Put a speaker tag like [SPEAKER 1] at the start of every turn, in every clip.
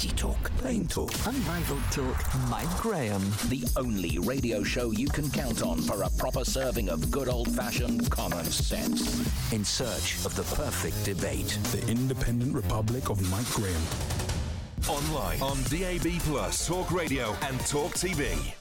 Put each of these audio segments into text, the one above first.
[SPEAKER 1] Edgy talk, plain talk, unrivaled talk. Mike Graham, the only radio show you can count on for a proper serving of good old-fashioned common sense. In search of the perfect debate.
[SPEAKER 2] The Independent Republic of Mike Graham.
[SPEAKER 3] Online on DAB Plus, Talk Radio, and Talk TV.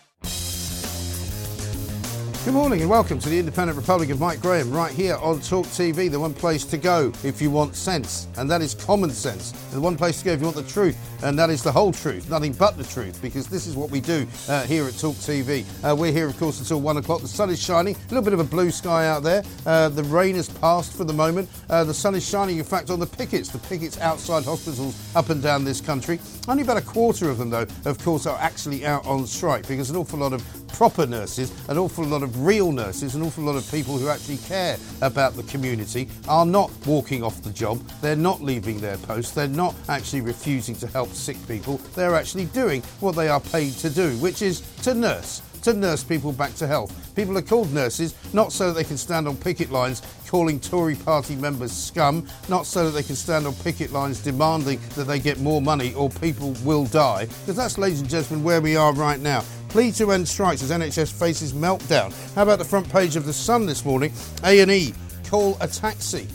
[SPEAKER 4] Good morning and welcome to the Independent Republic of Mike Graham right here on Talk TV, the one place to go if you want sense, and that is common sense. The one place to go if you want the truth, and that is the whole truth, nothing but the truth, because this is what we do uh, here at Talk TV. Uh, we're here, of course, until one o'clock. The sun is shining, a little bit of a blue sky out there. Uh, the rain has passed for the moment. Uh, the sun is shining, in fact, on the pickets, the pickets outside hospitals up and down this country. Only about a quarter of them, though, of course, are actually out on strike because an awful lot of proper nurses, an awful lot of real nurses, an awful lot of people who actually care about the community are not walking off the job. They're not leaving their post. They're not actually refusing to help sick people. They're actually doing what they are paid to do, which is to nurse to nurse people back to health. People are called nurses not so that they can stand on picket lines calling Tory party members scum, not so that they can stand on picket lines demanding that they get more money or people will die. Because that's, ladies and gentlemen, where we are right now. Plea to end strikes as NHS faces meltdown. How about the front page of the Sun this morning? A&E call a taxi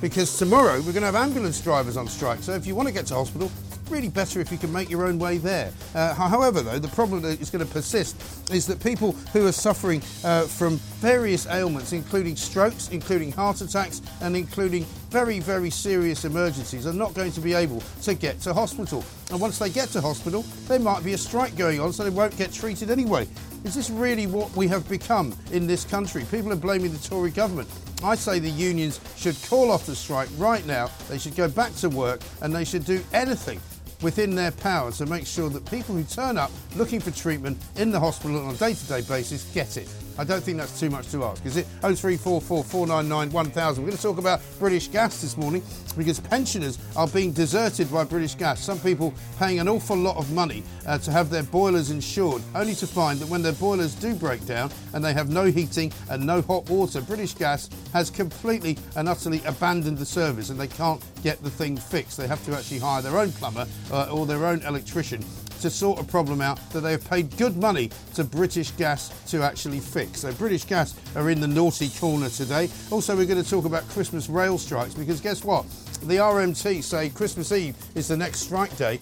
[SPEAKER 4] because tomorrow we're going to have ambulance drivers on strike. So if you want to get to hospital, really better if you can make your own way there. Uh, however, though, the problem that is going to persist is that people who are suffering uh, from various ailments, including strokes, including heart attacks, and including very, very serious emergencies, are not going to be able to get to hospital. And once they get to hospital, there might be a strike going on, so they won't get treated anyway. Is this really what we have become in this country? People are blaming the Tory government. I say the unions should call off the strike right now. They should go back to work and they should do anything within their power to make sure that people who turn up looking for treatment in the hospital on a day to day basis get it. I don't think that's too much to ask, is it? 0344 499 1000. We're going to talk about British Gas this morning because pensioners are being deserted by British Gas. Some people paying an awful lot of money uh, to have their boilers insured, only to find that when their boilers do break down and they have no heating and no hot water, British Gas has completely and utterly abandoned the service and they can't get the thing fixed. They have to actually hire their own plumber uh, or their own electrician to sort a problem out that they have paid good money to British Gas to actually fix. So British Gas are in the naughty corner today. Also, we're going to talk about Christmas rail strikes because guess what? The RMT say Christmas Eve is the next strike day.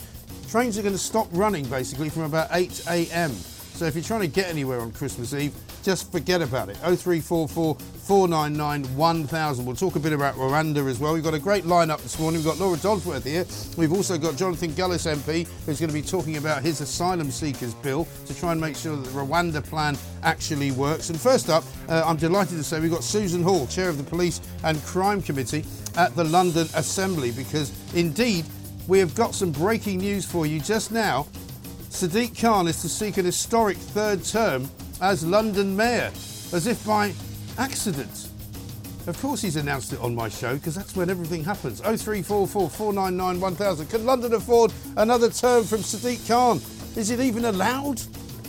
[SPEAKER 4] Trains are going to stop running basically from about 8 a.m. So if you're trying to get anywhere on Christmas Eve, just forget about it. 0344 499 1000. We'll talk a bit about Rwanda as well. We've got a great lineup this morning. We've got Laura Dodsworth here. We've also got Jonathan Gullis MP, who's going to be talking about his asylum seekers bill to try and make sure that the Rwanda plan actually works. And first up, uh, I'm delighted to say we've got Susan Hall, chair of the Police and Crime Committee at the London Assembly, because indeed we have got some breaking news for you just now. Sadiq Khan is to seek an historic third term as London Mayor, as if by accident. Of course, he's announced it on my show because that's when everything happens. 0344 499 1000. Can London afford another term from Sadiq Khan? Is it even allowed?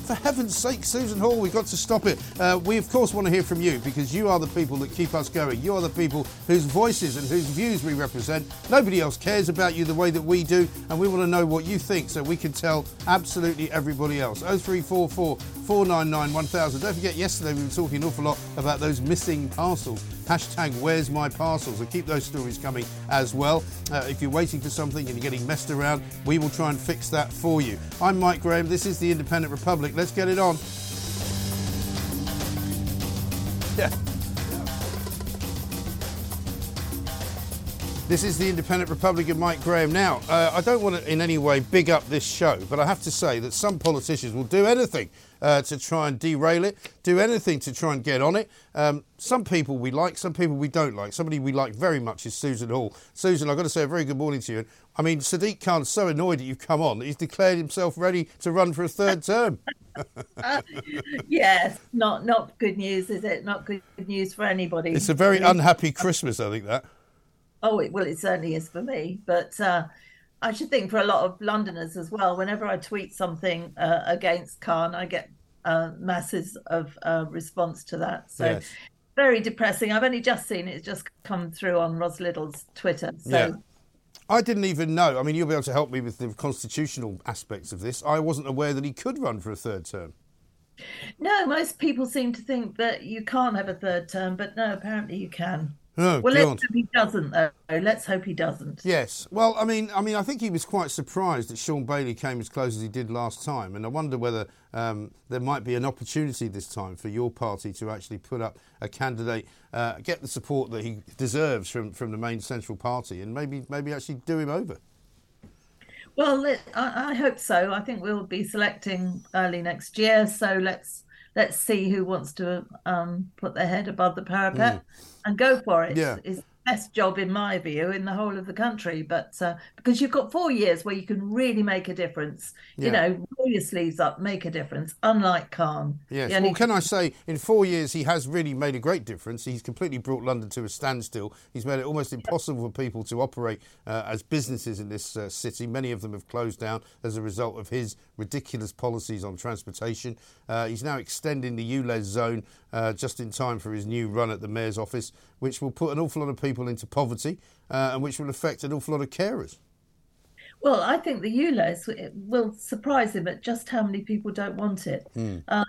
[SPEAKER 4] For heaven's sake, Susan Hall, we've got to stop it. Uh, we, of course, want to hear from you because you are the people that keep us going. You are the people whose voices and whose views we represent. Nobody else cares about you the way that we do, and we want to know what you think so we can tell absolutely everybody else. 0344 499 1000. Don't forget, yesterday we were talking an awful lot about those missing parcels. Hashtag Where's My Parcels. And keep those stories coming as well. Uh, if you're waiting for something and you're getting messed around, we will try and fix that for you. I'm Mike Graham. This is the Independent Republic. Let's get it on. Yeah. This is the Independent Republican Mike Graham. Now, uh, I don't want to in any way big up this show, but I have to say that some politicians will do anything uh, to try and derail it, do anything to try and get on it. Um, some people we like, some people we don't like. Somebody we like very much is Susan Hall. Susan, I've got to say a very good morning to you. I mean, Sadiq Khan's so annoyed that you've come on that he's declared himself ready to run for a third term.
[SPEAKER 5] uh, yes, not not good news, is it? Not good news for anybody.
[SPEAKER 4] It's a very unhappy Christmas, I think that.
[SPEAKER 5] Oh, it, well, it certainly is for me. But uh, I should think for a lot of Londoners as well. Whenever I tweet something uh, against Khan, I get uh, masses of uh, response to that. So yes. very depressing. I've only just seen it just come through on Ros Liddell's Twitter. So.
[SPEAKER 4] Yeah. I didn't even know. I mean, you'll be able to help me with the constitutional aspects of this. I wasn't aware that he could run for a third term.
[SPEAKER 5] No, most people seem to think that you can't have a third term, but no, apparently you can.
[SPEAKER 4] Oh,
[SPEAKER 5] well,
[SPEAKER 4] God.
[SPEAKER 5] let's hope he doesn't. Though. Let's hope he doesn't.
[SPEAKER 4] Yes. Well, I mean, I mean, I think he was quite surprised that Shaun Bailey came as close as he did last time, and I wonder whether um, there might be an opportunity this time for your party to actually put up a candidate, uh, get the support that he deserves from, from the main central party, and maybe maybe actually do him over.
[SPEAKER 5] Well, I, I hope so. I think we'll be selecting early next year, so let's let's see who wants to um, put their head above the parapet mm. and go for it.
[SPEAKER 4] Yeah.
[SPEAKER 5] The best job, in my view, in the whole of the country. But uh, because you've got four years where you can really make a difference, yeah. you know, roll your sleeves up, make a difference, unlike Khan.
[SPEAKER 4] Yes. Well, can I say, in four years, he has really made a great difference. He's completely brought London to a standstill. He's made it almost impossible for people to operate uh, as businesses in this uh, city. Many of them have closed down as a result of his ridiculous policies on transportation. Uh, he's now extending the ULEZ zone uh, just in time for his new run at the Mayor's office, which will put an awful lot of people into poverty uh, and which will affect an awful lot of carers.
[SPEAKER 5] Well, I think the ULEZ will surprise him at just how many people don't want it. Mm. Um,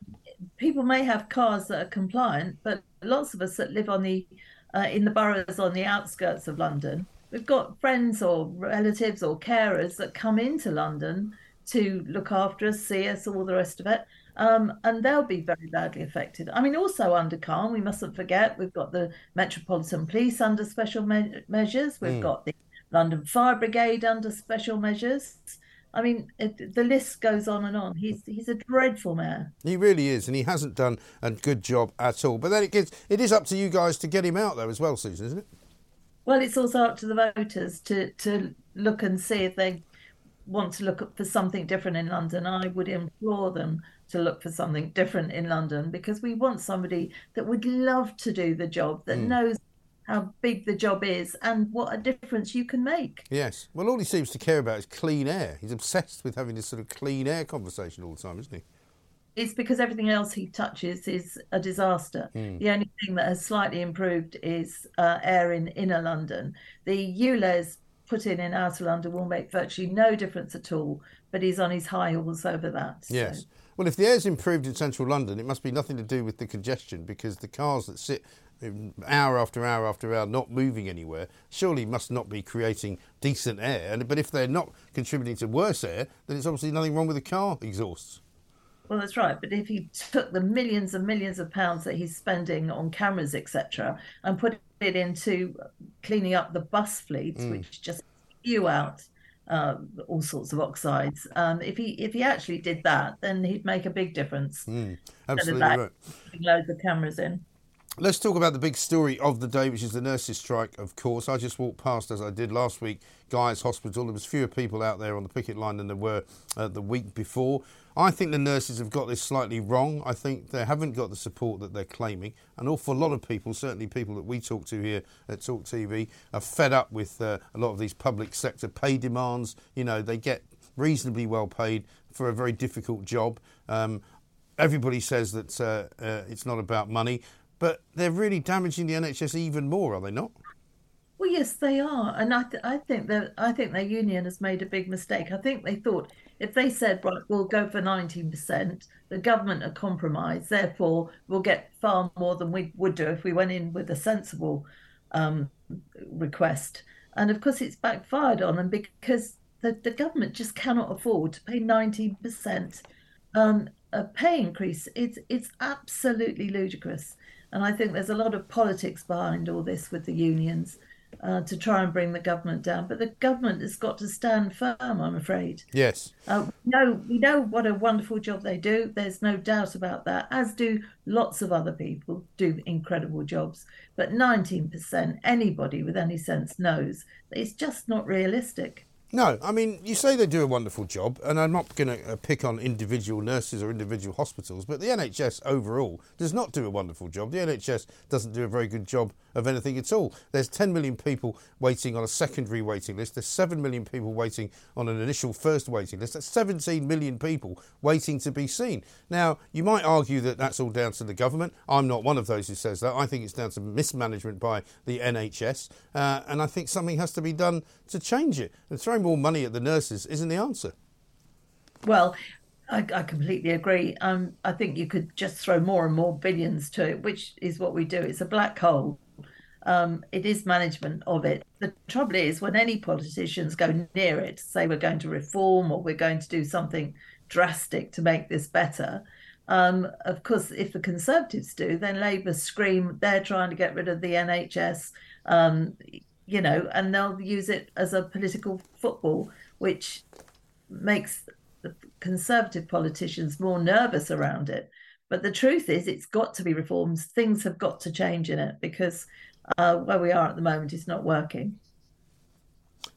[SPEAKER 5] people may have cars that are compliant, but lots of us that live on the uh, in the boroughs on the outskirts of London, we've got friends or relatives or carers that come into London to look after us, see us, all the rest of it. Um, and they'll be very badly affected. I mean, also under Khan, we mustn't forget we've got the Metropolitan Police under special me- measures. We've mm. got the London Fire Brigade under special measures. I mean, it, the list goes on and on. He's he's a dreadful man.
[SPEAKER 4] He really is, and he hasn't done a good job at all. But then it it is up to you guys to get him out there as well, Susan, isn't it?
[SPEAKER 5] Well, it's also up to the voters to to look and see if they want to look for something different in London. I would implore them to look for something different in London because we want somebody that would love to do the job, that mm. knows how big the job is and what a difference you can make.
[SPEAKER 4] Yes. Well, all he seems to care about is clean air. He's obsessed with having this sort of clean air conversation all the time, isn't he?
[SPEAKER 5] It's because everything else he touches is a disaster. Mm. The only thing that has slightly improved is uh, air in inner London. The ULEZ put in in outer London will make virtually no difference at all, but he's on his high horse over that.
[SPEAKER 4] So. Well, if the air's improved in central London, it must be nothing to do with the congestion because the cars that sit hour after hour after hour not moving anywhere surely must not be creating decent air. And but if they're not contributing to worse air, then it's obviously nothing wrong with the car exhausts.
[SPEAKER 5] Well, that's right. But if he took the millions and millions of pounds that he's spending on cameras, etc., and put it into cleaning up the bus fleets, mm. which just spew out uh, all sorts of oxides. Um, if he if he actually did that, then he'd make a big difference.
[SPEAKER 4] Mm, absolutely right.
[SPEAKER 5] Loads of cameras in.
[SPEAKER 4] Let's talk about the big story of the day, which is the nurses' strike, of course. I just walked past, as I did last week, Guy's Hospital. There was fewer people out there on the picket line than there were uh, the week before. I think the nurses have got this slightly wrong. I think they haven't got the support that they're claiming. An awful lot of people, certainly people that we talk to here at Talk TV, are fed up with uh, a lot of these public sector pay demands. You know, they get reasonably well paid for a very difficult job. Um, everybody says that uh, uh, it's not about money but they're really damaging the NHS even more, are they not?
[SPEAKER 5] Well, yes, they are, and I, th- I think that I think their union has made a big mistake. I think they thought if they said, right, we'll go for 19%, the government are compromised, therefore we'll get far more than we would do if we went in with a sensible um, request. And of course, it's backfired on them because the, the government just cannot afford to pay 19% um, a pay increase. It's, it's absolutely ludicrous. And I think there's a lot of politics behind all this with the unions uh, to try and bring the government down. But the government has got to stand firm, I'm afraid.
[SPEAKER 4] Yes.
[SPEAKER 5] Uh, we, know, we know what a wonderful job they do. There's no doubt about that, as do lots of other people do incredible jobs. But 19%, anybody with any sense knows that it's just not realistic.
[SPEAKER 4] No, I mean, you say they do a wonderful job, and I'm not going to uh, pick on individual nurses or individual hospitals, but the NHS overall does not do a wonderful job. The NHS doesn't do a very good job of anything at all. There's 10 million people waiting on a secondary waiting list. There's 7 million people waiting on an initial first waiting list. That's 17 million people waiting to be seen. Now, you might argue that that's all down to the government. I'm not one of those who says that. I think it's down to mismanagement by the NHS, uh, and I think something has to be done to change it. And more money at the nurses isn't the answer.
[SPEAKER 5] Well, I, I, completely agree. Um, I think you could just throw more and more billions to it, which is what we do. It's a black hole um, it is management of it. The trouble is when any politicians go near it, say we're going to reform or we're going to do something drastic to make this better. Um, of course, if the Conservatives do, then Labour scream they're trying to get rid of the NHS, um, you know, and they'll use it as a political football, which makes the Conservative politicians more nervous around it. But the truth is, it's got to be reformed. Things have got to change in it because uh, where we are at the moment is not working.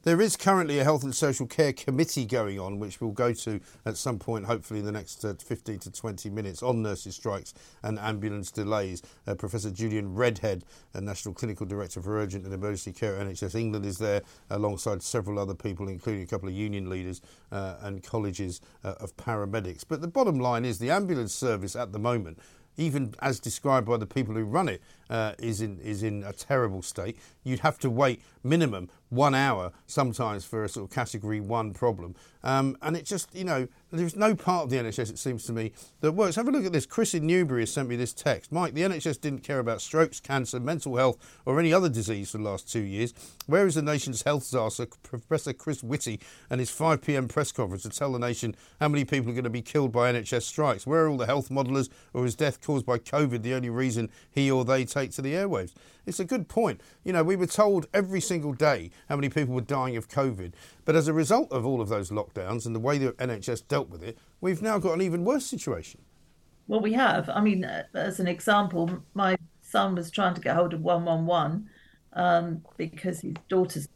[SPEAKER 4] There is currently a health and social care committee going on, which we'll go to at some point, hopefully in the next uh, 15 to 20 minutes, on nurses' strikes and ambulance delays. Uh, Professor Julian Redhead, National Clinical Director for Urgent and Emergency Care at NHS England, is there alongside several other people, including a couple of union leaders uh, and colleges uh, of paramedics. But the bottom line is the ambulance service at the moment even as described by the people who run it, uh, is in is in a terrible state. You'd have to wait minimum one hour sometimes for a sort of category one problem, um, and it just you know there's no part of the NHS it seems to me that works. Have a look at this. Chris in Newbury has sent me this text. Mike, the NHS didn't care about strokes, cancer, mental health, or any other disease for the last two years. Where is the nation's health czar, Professor Chris Whitty, and his 5 p.m. press conference to tell the nation how many people are going to be killed by NHS strikes? Where are all the health modelers, or is death caused by COVID the only reason he or they take to the airwaves? It's a good point. You know, we were told every single day how many people were dying of COVID, but as a result of all of those lockdowns and the way the NHS dealt with it, we've now got an even worse situation.
[SPEAKER 5] Well, we have. I mean, uh, as an example, my son was trying to get hold of 111 um, because his daughter's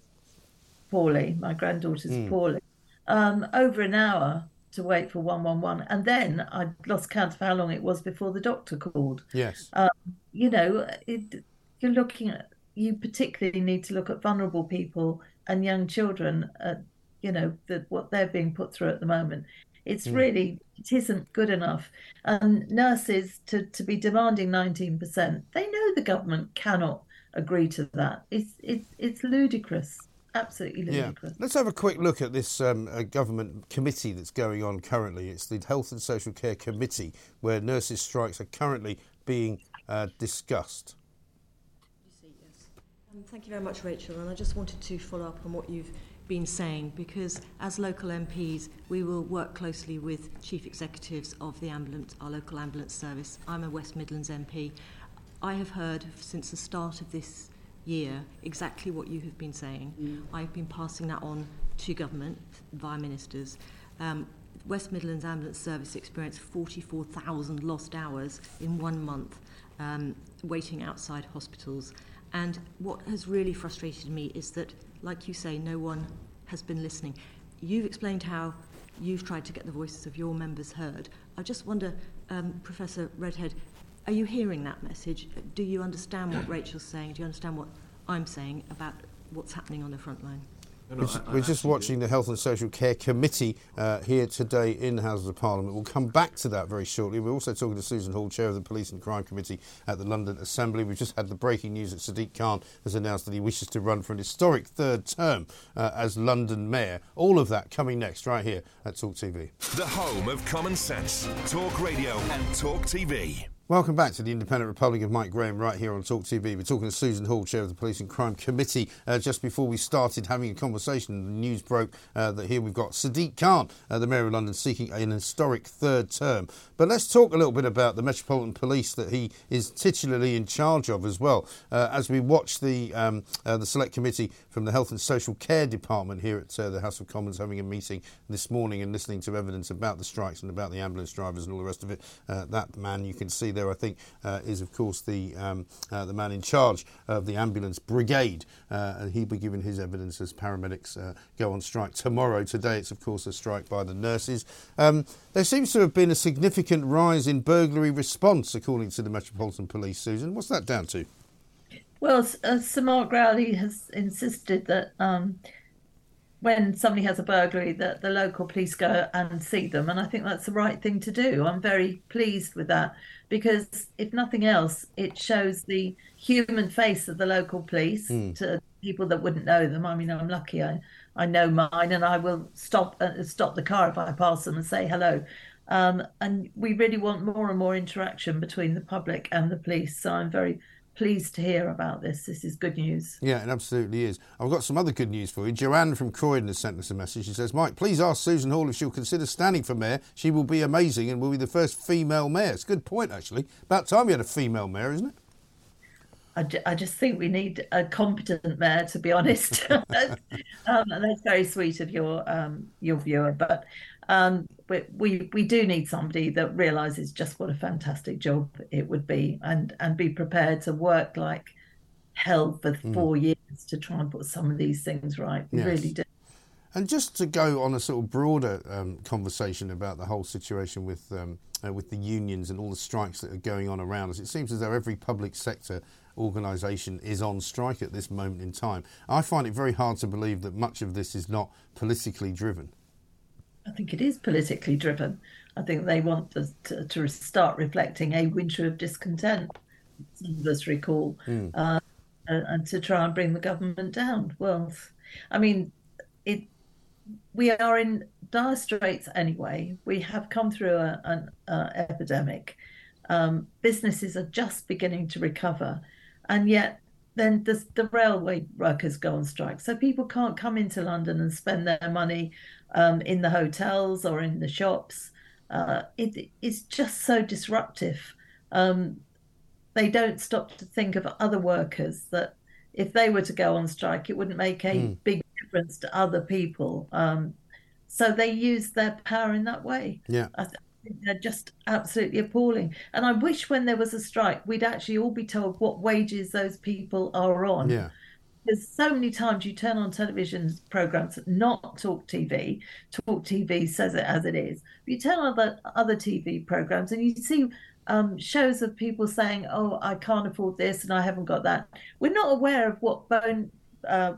[SPEAKER 5] poorly, my granddaughter's mm. poorly. Um, over an hour to wait for 111. And then I lost count of how long it was before the doctor called.
[SPEAKER 4] Yes.
[SPEAKER 5] Um, you know, it, you're looking at, you particularly need to look at vulnerable people and young children, at, you know, that what they're being put through at the moment. It's mm. really, it isn't good enough. And nurses to, to be demanding 19%, they know the government cannot agree to that. It's, it's, it's ludicrous absolutely ludicrous.
[SPEAKER 4] Yeah. Let's have a quick look at this um, uh, government committee that's going on currently. It's the Health and Social Care Committee, where nurses' strikes are currently being uh, discussed.
[SPEAKER 6] Um, thank you very much, Rachel. And I just wanted to follow up on what you've been saying because as local MPs, we will work closely with chief executives of the ambulance, our local ambulance service. I'm a West Midlands MP. I have heard since the start of this year exactly what you have been saying. Mm. I've been passing that on to government via ministers. Um, West Midlands Ambulance Service experienced 44,000 lost hours in one month um, waiting outside hospitals. And what has really frustrated me is that, like you say, no one has been listening. You've explained how you've tried to get the voices of your members heard. I just wonder, um, Professor Redhead, are you hearing that message? Do you understand what Rachel's saying? Do you understand what I'm saying about what's happening on the front line?
[SPEAKER 4] No, no, we're, I, just watching the Health and Social Care Committee uh, here today in the Houses of Parliament. We'll come back to that very shortly. We're also talking to Susan Hall, Chair of the Police and Crime Committee at the London Assembly. We've just had the breaking news that Sadiq Khan has announced that he wishes to run for an historic third term uh, as London Mayor. All of that coming next, right here at Talk TV.
[SPEAKER 3] The home of common sense, Talk Radio and Talk TV.
[SPEAKER 4] Welcome back to the Independent Republic of Mike Graham right here on Talk TV. We're talking to Susan Hall, Chair of the Police and Crime Committee. Uh, just before we started having a conversation, the news broke uh, that here we've got Sadiq Khan, uh, the Mayor of London, seeking an historic third term. But let's talk a little bit about the Metropolitan Police that he is titularly in charge of as well. Uh, as we watch the, um, uh, the Select Committee from the Health and Social Care Department here at uh, the House of Commons having a meeting this morning and listening to evidence about the strikes and about the ambulance drivers and all the rest of it, that man you can see there, I think, uh, is of course the um, uh, the man in charge of the ambulance brigade, uh, and he'll be giving his evidence as paramedics uh, go on strike tomorrow. Today, it's of course a strike by the nurses. Um, there seems to have been a significant rise in burglary response, according to the Metropolitan Police. Susan, what's that down to?
[SPEAKER 5] Well, uh, Mark Rowley has insisted that. Um, when somebody has a burglary that the local police go and see them. And i think that's the right thing to do. I'm very pleased with that because if nothing else it shows the human face of the local police mm. to people that wouldn't know them. I mean i'm lucky. I, I know mine and i will stop uh, stop the car if i pass them and say hello. Um, and we really want more and more interaction between the public and the police. So i'm very pleased to hear about this. This is good news.
[SPEAKER 4] Yeah, it absolutely is. I've got some other good news for you. Joanne from Croydon has sent us a message. She says, Mike, please ask Susan Hall if she'll consider standing for mayor. She will be amazing and will be the first female mayor. It's a good point, actually. About time we had a female mayor, isn't it?
[SPEAKER 5] I, just think we need a competent mayor, to be honest. um, and that's very sweet of your um, your viewer, but um, we, we we do need somebody that realizes just what a fantastic job it would be, and and be prepared to work like hell for mm. four years to try and put some of these things right. We yes. really do.
[SPEAKER 4] And just to go on a sort of broader um, conversation about the whole situation with um, uh, with the unions and all the strikes that are going on around us, it seems as though every public sector organisation is on strike at this moment in time. I find it very hard to believe that much of this is not politically driven.
[SPEAKER 5] I think it is politically driven. I think they want to, to, to start reflecting a winter of discontent, some of us recall, mm. uh, and to try and bring the government down. Well, I mean, it. We are in dire straits anyway. We have come through a, an uh, epidemic. Um, businesses are just beginning to recover, and yet then the, the railway workers go on strike. So people can't come into London and spend their money um, in the hotels or in the shops. Uh, it is just so disruptive. Um, they don't stop to think of other workers that if they were to go on strike, it wouldn't make a mm. big difference to other people. Um, so they use their power in that way.
[SPEAKER 4] Yeah.
[SPEAKER 5] I think they're just absolutely appalling. And I wish when there was a strike, we'd actually all be told what wages those people are on.
[SPEAKER 4] Yeah
[SPEAKER 5] because so many times you turn on television programs, not Talk TV. Talk TV says it as it is. You turn on other other TV programs and you see um, shows of people saying, "Oh, I can't afford this and I haven't got that." We're not aware of what bone, uh,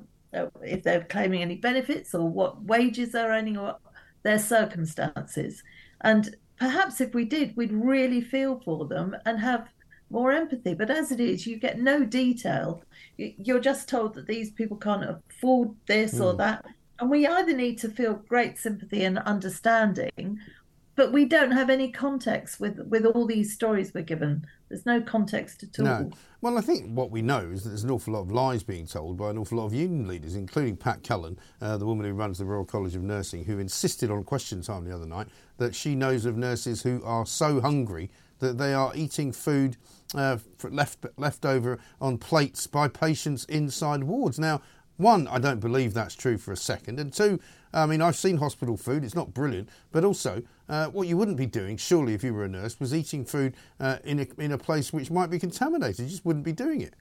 [SPEAKER 5] if they're claiming any benefits or what wages they're earning or their circumstances. And perhaps if we did, we'd really feel for them and have more empathy. But as it is, you get no detail. You're just told that these people can't afford this mm. or hmm. that. And we either need to feel great sympathy and understanding, but we don't have any context with, with all these stories we're given. There's no context at all. No.
[SPEAKER 4] Well, I think what we know is that there's an awful lot of lies being told by an awful lot of union leaders, including Pat Cullen, uh, the woman who runs the Royal College of Nursing, who insisted on question time the other night that she knows of nurses who are so hungry that they are eating food uh, left left over on plates by patients inside wards. Now, one, I don't believe that's true for a second, and two, I mean, I've seen hospital food; it's not brilliant, but also. Uh, what you wouldn't be doing, surely, if you were a nurse, was eating food uh, in, a, in a place which might be contaminated. You just wouldn't be doing it.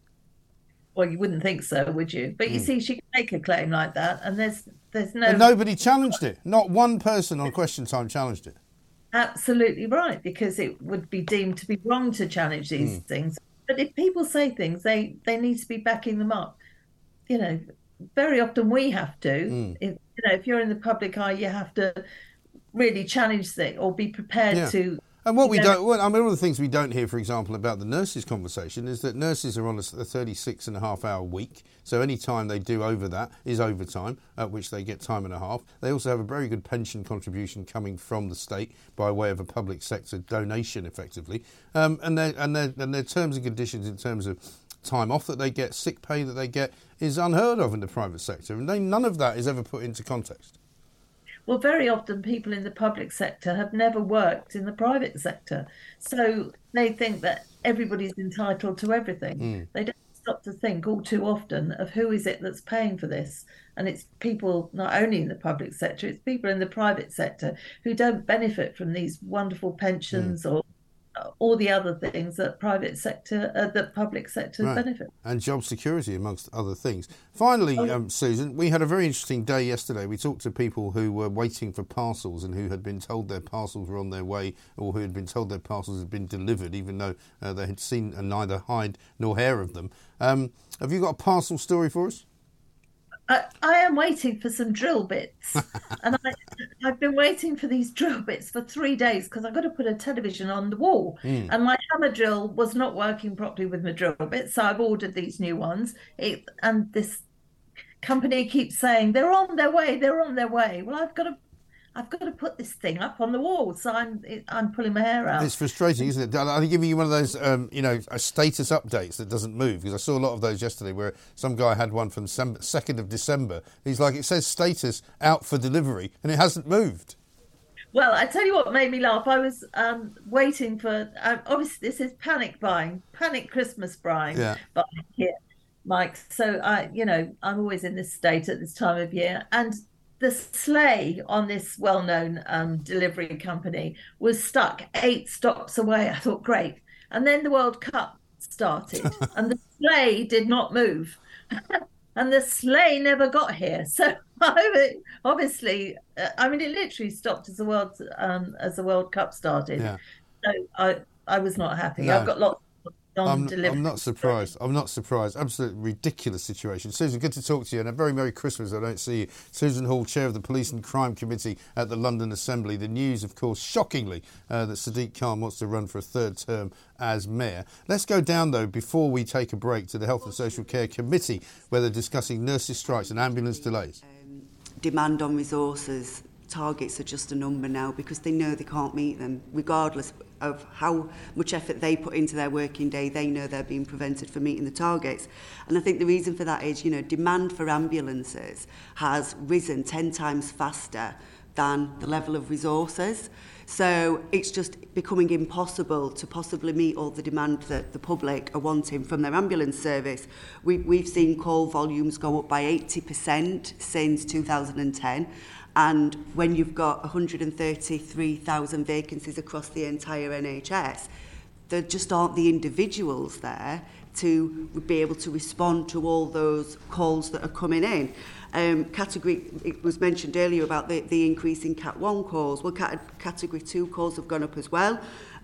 [SPEAKER 5] Well, you wouldn't think so, would you? But you mm. see, she can make a claim like that, and there's there's no.
[SPEAKER 4] And nobody challenged it. Not one person on Question Time challenged it.
[SPEAKER 5] Absolutely right, because it would be deemed to be wrong to challenge these mm. things. But if people say things, they they need to be backing them up. You know, very often we have to. Mm. If, you know, if you're in the public eye, you have to really challenge things or be prepared yeah. to
[SPEAKER 4] and what we don't, well, I mean, one of the things we don't hear, for example, about the nurses' conversation is that nurses are on a 36 and a half hour week. So any time they do over that is overtime, at which they get time and a half. They also have a very good pension contribution coming from the state by way of a public sector donation, effectively. Um, and, their, and, their, and their terms and conditions in terms of time off that they get, sick pay that they get, is unheard of in the private sector. And they, none of that is ever put into context.
[SPEAKER 5] Well, very often people in the public sector have never worked in the private sector. So they think that everybody's entitled to everything. Mm. They don't stop to think all too often of who is it that's paying for this. And it's people not only in the public sector, it's people in the private sector who don't benefit from these wonderful pensions mm. or all the other things that private sector, uh, that public sector right. benefit.
[SPEAKER 4] And job security, amongst other things. Finally, oh, um, Susan, we had a very interesting day yesterday. We talked to people who were waiting for parcels and who had been told their parcels were on their way or who had been told their parcels had been delivered, even though uh, they had seen neither hide nor hair of them. Um, have you got a parcel story for us?
[SPEAKER 5] I, I, am waiting for some drill bits, and I, have been waiting for these drill bits for three days because I've got to put a television on the wall, mm. and my hammer drill was not working properly with my drill bits, so I've ordered these new ones. It, and this company keeps saying they're on their way, they're on their way. Well, I've got to I've got to put this thing up on the wall, so I'm I'm pulling my hair out.
[SPEAKER 4] It's frustrating, isn't it? I'm giving you one of those, um, you know, status updates that doesn't move because I saw a lot of those yesterday where some guy had one from second of December. He's like, it says status out for delivery, and it hasn't moved.
[SPEAKER 5] Well, I tell you what made me laugh. I was um, waiting for. Um, obviously, this is panic buying, panic Christmas buying. Yeah. But here, Mike. So I, you know, I'm always in this state at this time of year, and the sleigh on this well-known um, delivery company was stuck eight stops away. I thought, great. And then the World Cup started, and the sleigh did not move, and the sleigh never got here. So obviously, uh, I mean, it literally stopped as the world um, as the World Cup started. Yeah. So I I was not happy. No. I've got lots
[SPEAKER 4] I'm, I'm, not surprised. I'm not surprised. Absolutely ridiculous situation. Susan, good to talk to you, and a very Merry Christmas. I don't see you. Susan Hall, Chair of the Police and Crime Committee at the London Assembly. The news, of course, shockingly, uh, that Sadiq Khan wants to run for a third term as Mayor. Let's go down, though, before we take a break to the Health and Social Care Committee, where they're discussing nurses' strikes and ambulance delays. Um,
[SPEAKER 7] demand on resources targets are just a number now because they know they can't meet them, regardless of how much effort they put into their working day, they know they're being prevented from meeting the targets. And I think the reason for that is, you know, demand for ambulances has risen 10 times faster than the level of resources. So it's just becoming impossible to possibly meet all the demand that the public are wanting from their ambulance service. We, we've seen call volumes go up by 80% since 2010. And when you've got 133,000 vacancies across the entire NHS, there just aren't the individuals there to be able to respond to all those calls that are coming in. Um, category, it was mentioned earlier about the, the increase in Cat 1 calls. Well, cat, Category 2 calls have gone up as well.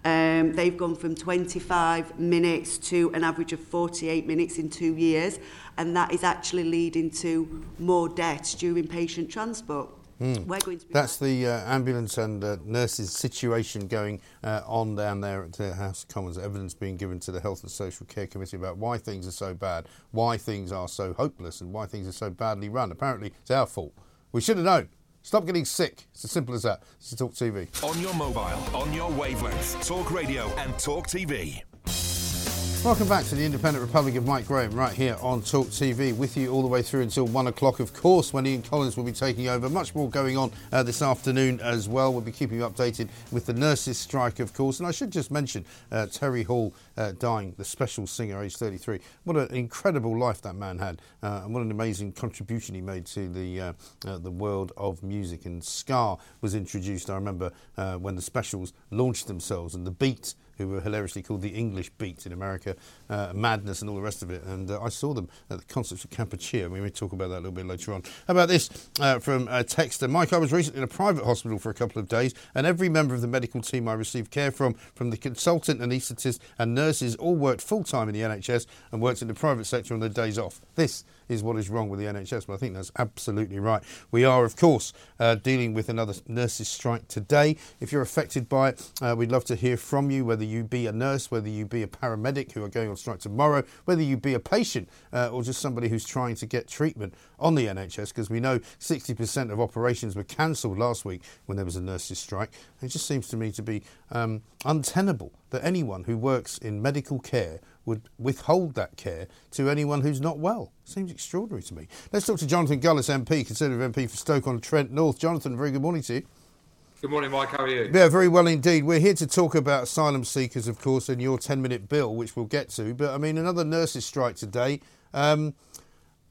[SPEAKER 7] Um, they've gone from 25 minutes to an average of 48 minutes in two years, and that is actually leading to more deaths during patient transport.
[SPEAKER 4] Mm. We're going to That's the uh, ambulance and uh, nurses situation going uh, on down there at the House of Commons. Evidence being given to the Health and Social Care Committee about why things are so bad, why things are so hopeless, and why things are so badly run. Apparently, it's our fault. We should have known. Stop getting sick. It's as simple as that. This is Talk TV.
[SPEAKER 3] On your mobile, on your wavelength, Talk Radio and Talk TV.
[SPEAKER 4] Welcome back to the Independent Republic of Mike Graham, right here on Talk TV, with you all the way through until one o'clock. Of course, when Ian Collins will be taking over. Much more going on uh, this afternoon as well. We'll be keeping you updated with the nurses' strike, of course. And I should just mention uh, Terry Hall uh, dying, the special singer, aged 33. What an incredible life that man had, uh, and what an amazing contribution he made to the uh, uh, the world of music. And Ska was introduced. I remember when the specials launched themselves, and the beat who were hilariously called the English Beat in America, uh, Madness and all the rest of it. And uh, I saw them at the concerts of Kampuchea. We may talk about that a little bit later on. How about this uh, from uh, Texter? Mike, I was recently in a private hospital for a couple of days, and every member of the medical team I received care from, from the consultant, anaesthetist, and nurses, all worked full time in the NHS and worked in the private sector on their days off. This is what is wrong with the NHS. But I think that's absolutely right. We are, of course, uh, dealing with another nurses' strike today. If you're affected by it, uh, we'd love to hear from you, whether you be a nurse, whether you be a paramedic who are going on strike tomorrow, whether you be a patient uh, or just somebody who's trying to get treatment on the NHS, because we know 60% of operations were cancelled last week when there was a nurses' strike. it just seems to me to be um, untenable that anyone who works in medical care would withhold that care to anyone who's not well. Seems extraordinary to me. Let's talk to Jonathan Gullis, MP, Conservative MP for Stoke-on-Trent North. Jonathan, very good morning to you.
[SPEAKER 8] Good morning, Mike. How are you?
[SPEAKER 4] Yeah, very well indeed. We're here to talk about asylum seekers, of course, and your 10 minute bill, which we'll get to. But I mean, another nurses' strike today. Um,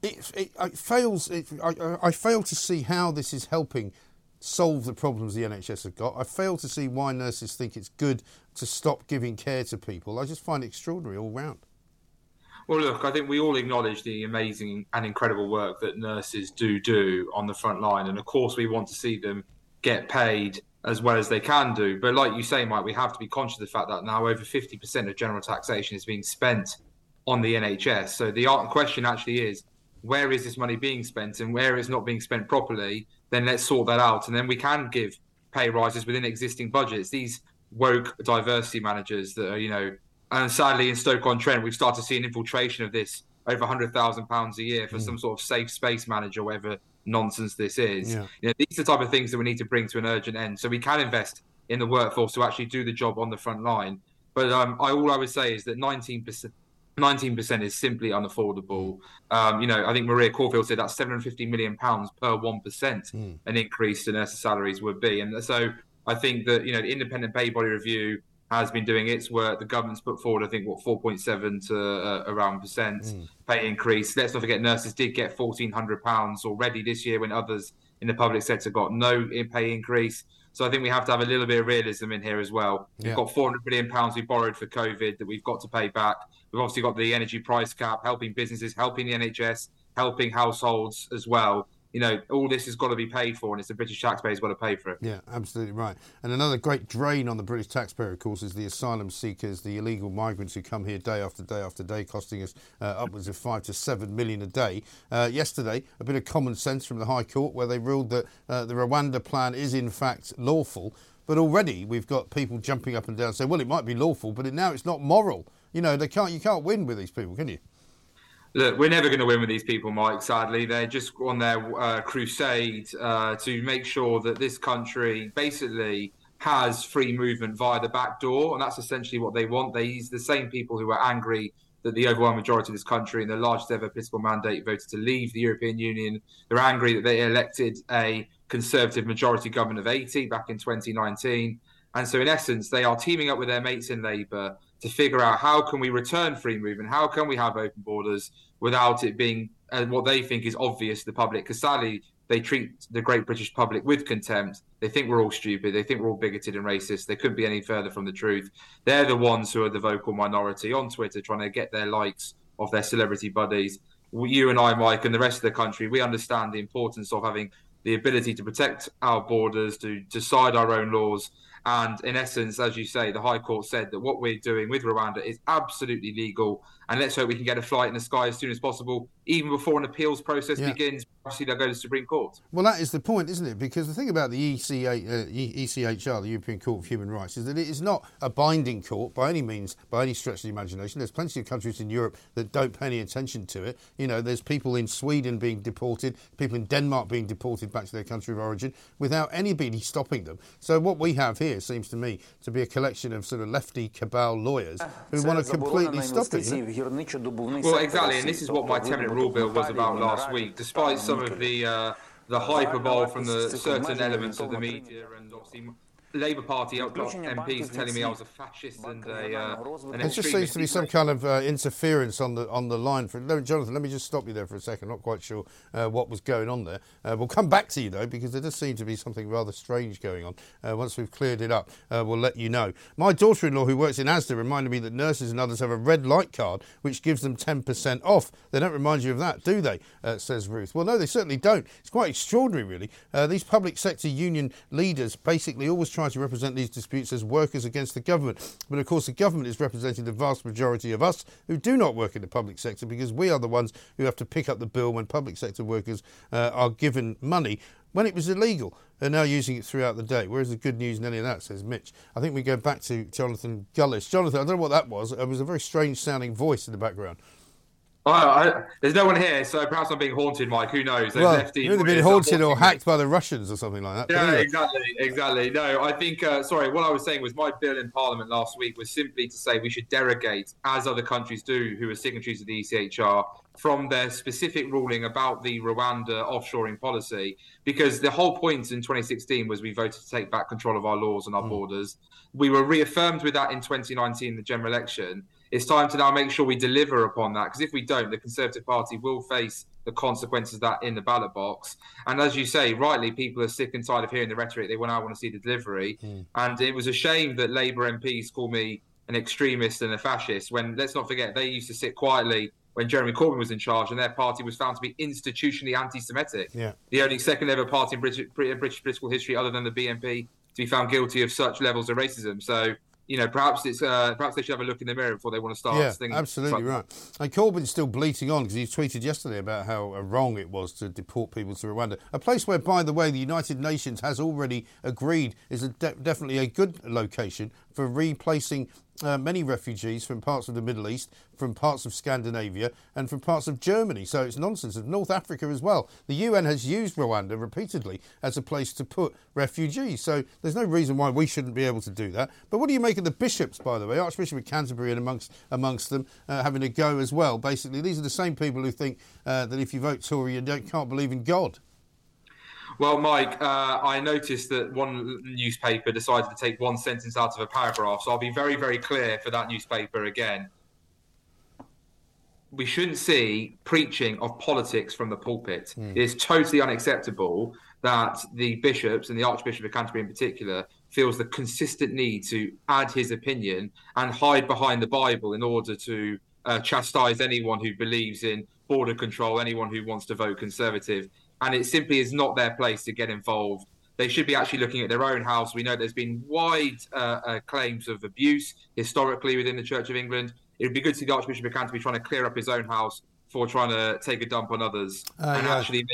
[SPEAKER 4] it, it, it, fails. It, I, I, fail to see how this is helping solve the problems the NHS have got. I fail to see why nurses think it's good to stop giving care to people. I just find it extraordinary all round.
[SPEAKER 8] Well, look, I think we all acknowledge the amazing and incredible work that nurses do do on the front line. And of course, we want to see them get paid as well as they can do. But like you say, Mike, we have to be conscious of the fact that now over 50% of general taxation is being spent on the NHS. So the question actually is where is this money being spent and where it's not being spent properly? then let's sort that out. And then we can give pay rises within existing budgets. These woke diversity managers that are, you know, and sadly in Stoke-on-Trent, we've started to see an infiltration of this over £100,000 a year for mm. some sort of safe space manager, whatever nonsense this is. Yeah. You know, these are the type of things that we need to bring to an urgent end. So we can invest in the workforce to actually do the job on the front line. But um, I, all I would say is that 19%, 19% is simply unaffordable. Um, you know, I think Maria Caulfield said that 750 million pounds per 1% mm. an increase in nurses' salaries would be. And so I think that, you know, the independent pay body review has been doing its work. The government's put forward, I think, what 4.7 to uh, around percent mm. pay increase. Let's not forget, nurses did get 1,400 pounds already this year when others in the public sector got no pay increase. So I think we have to have a little bit of realism in here as well. Yeah. We've got 400 billion pounds we borrowed for COVID that we've got to pay back. We've obviously got the energy price cap, helping businesses, helping the NHS, helping households as well you know, all this has got to be paid for, and it's the British taxpayers got to pay for it.
[SPEAKER 4] Yeah, absolutely right. And another great drain on the British taxpayer, of course, is the asylum seekers, the illegal migrants who come here day after day after day, costing us uh, upwards of five to seven million a day. Uh, yesterday, a bit of common sense from the High Court, where they ruled that uh, the Rwanda plan is in fact lawful. But already we've got people jumping up and down saying, "Well, it might be lawful, but now it's not moral." You know, they can't. You can't win with these people, can you?
[SPEAKER 8] Look, we're never going to win with these people, Mike. Sadly, they're just on their uh, crusade uh, to make sure that this country basically has free movement via the back door, and that's essentially what they want. They use the same people who are angry that the overwhelming majority of this country in the largest ever political mandate voted to leave the European Union. They're angry that they elected a conservative majority government of 80 back in 2019. And so, in essence, they are teaming up with their mates in Labour to figure out how can we return free movement, how can we have open borders without it being uh, what they think is obvious to the public. Because sadly, they treat the great British public with contempt. They think we're all stupid. They think we're all bigoted and racist. They couldn't be any further from the truth. They're the ones who are the vocal minority on Twitter trying to get their likes of their celebrity buddies. You and I, Mike, and the rest of the country, we understand the importance of having the ability to protect our borders, to decide our own laws, and in essence, as you say, the High Court said that what we're doing with Rwanda is absolutely legal. And let's hope we can get a flight in the sky as soon as possible, even before an appeals process yeah. begins. Obviously, they'll go to the Supreme Court.
[SPEAKER 4] Well, that is the point, isn't it? Because the thing about the ECA, uh, ECHR, the European Court of Human Rights, is that it is not a binding court by any means, by any stretch of the imagination. There's plenty of countries in Europe that don't pay any attention to it. You know, there's people in Sweden being deported, people in Denmark being deported back to their country of origin without anybody stopping them. So what we have here seems to me to be a collection of sort of lefty cabal lawyers who want to completely stop it. You know?
[SPEAKER 8] Well, exactly, and this is what my 10-minute rule bill was about last week. Despite some of the uh, the hyperbole from the certain elements of the media and obviously Labour Party MPs telling me I was a fascist and a. Uh, an
[SPEAKER 4] it just seems to be some kind of uh, interference on the on the line. For Jonathan, let me just stop you there for a second. Not quite sure uh, what was going on there. Uh, we'll come back to you though because there does seem to be something rather strange going on. Uh, once we've cleared it up, uh, we'll let you know. My daughter-in-law, who works in ASDA, reminded me that nurses and others have a red light card which gives them 10% off. They don't remind you of that, do they? says Ruth. Well, no, they certainly don't. It's quite extraordinary, really. these public sector union leaders basically always try to represent these disputes as workers against the government. But of course, the government is representing the vast majority of us who do not work in the public sector because we are the ones who have to pick up the bill when public sector workers uh, are given money when it was illegal. They're now using it throughout the day. Where's the good news in any of that, says Mitch. I think we go back to Jonathan Gullis. Jonathan, I don't know what that was. It was a very strange sounding voice in the background.
[SPEAKER 8] Well, I, there's no one here, so perhaps I'm being haunted, Mike. Who knows?
[SPEAKER 4] Those well, you've been haunted or hacked by the Russians or something like that.
[SPEAKER 8] Yeah, anyway. exactly, exactly. No, I think. Uh, sorry, what I was saying was my bill in Parliament last week was simply to say we should derogate, as other countries do, who are signatories of the ECHR, from their specific ruling about the Rwanda offshoring policy, because the whole point in 2016 was we voted to take back control of our laws and our mm. borders. We were reaffirmed with that in 2019, the general election it's time to now make sure we deliver upon that because if we don't, the Conservative Party will face the consequences of that in the ballot box. And as you say, rightly, people are sick and tired of hearing the rhetoric. They want now want to see the delivery. Mm. And it was a shame that Labour MPs call me an extremist and a fascist when, let's not forget, they used to sit quietly when Jeremy Corbyn was in charge and their party was found to be institutionally anti Semitic.
[SPEAKER 4] Yeah.
[SPEAKER 8] The only second ever party in British, British political history, other than the BNP, to be found guilty of such levels of racism. So you know, perhaps it's uh, perhaps they should have a look in the mirror before they want to start.
[SPEAKER 4] Yeah, absolutely right. And Corbyn's still bleating on because he tweeted yesterday about how uh, wrong it was to deport people to Rwanda, a place where, by the way, the United Nations has already agreed is a de- definitely a good location for replacing uh, many refugees from parts of the Middle East, from parts of Scandinavia, and from parts of Germany. So it's nonsense. Of North Africa as well. The UN has used Rwanda repeatedly as a place to put refugees. So there's no reason why we shouldn't be able to do that. But what do you make of the bishops, by the way? Archbishop of Canterbury and amongst amongst them uh, having a go as well. Basically, these are the same people who think uh, that if you vote Tory, you don't, can't believe in God.
[SPEAKER 8] Well, Mike, uh, I noticed that one newspaper decided to take one sentence out of a paragraph, so I'll be very, very clear for that newspaper again. We shouldn't see preaching of politics from the pulpit. Mm. It is totally unacceptable that the bishops and the Archbishop of Canterbury in particular feels the consistent need to add his opinion and hide behind the Bible in order to uh, chastise anyone who believes in border control, anyone who wants to vote Conservative and it simply is not their place to get involved. They should be actually looking at their own house. We know there's been wide uh, uh, claims of abuse historically within the Church of England. It would be good to see the Archbishop of Canterbury trying to clear up his own house before trying to take a dump on others, uh, and yeah. actually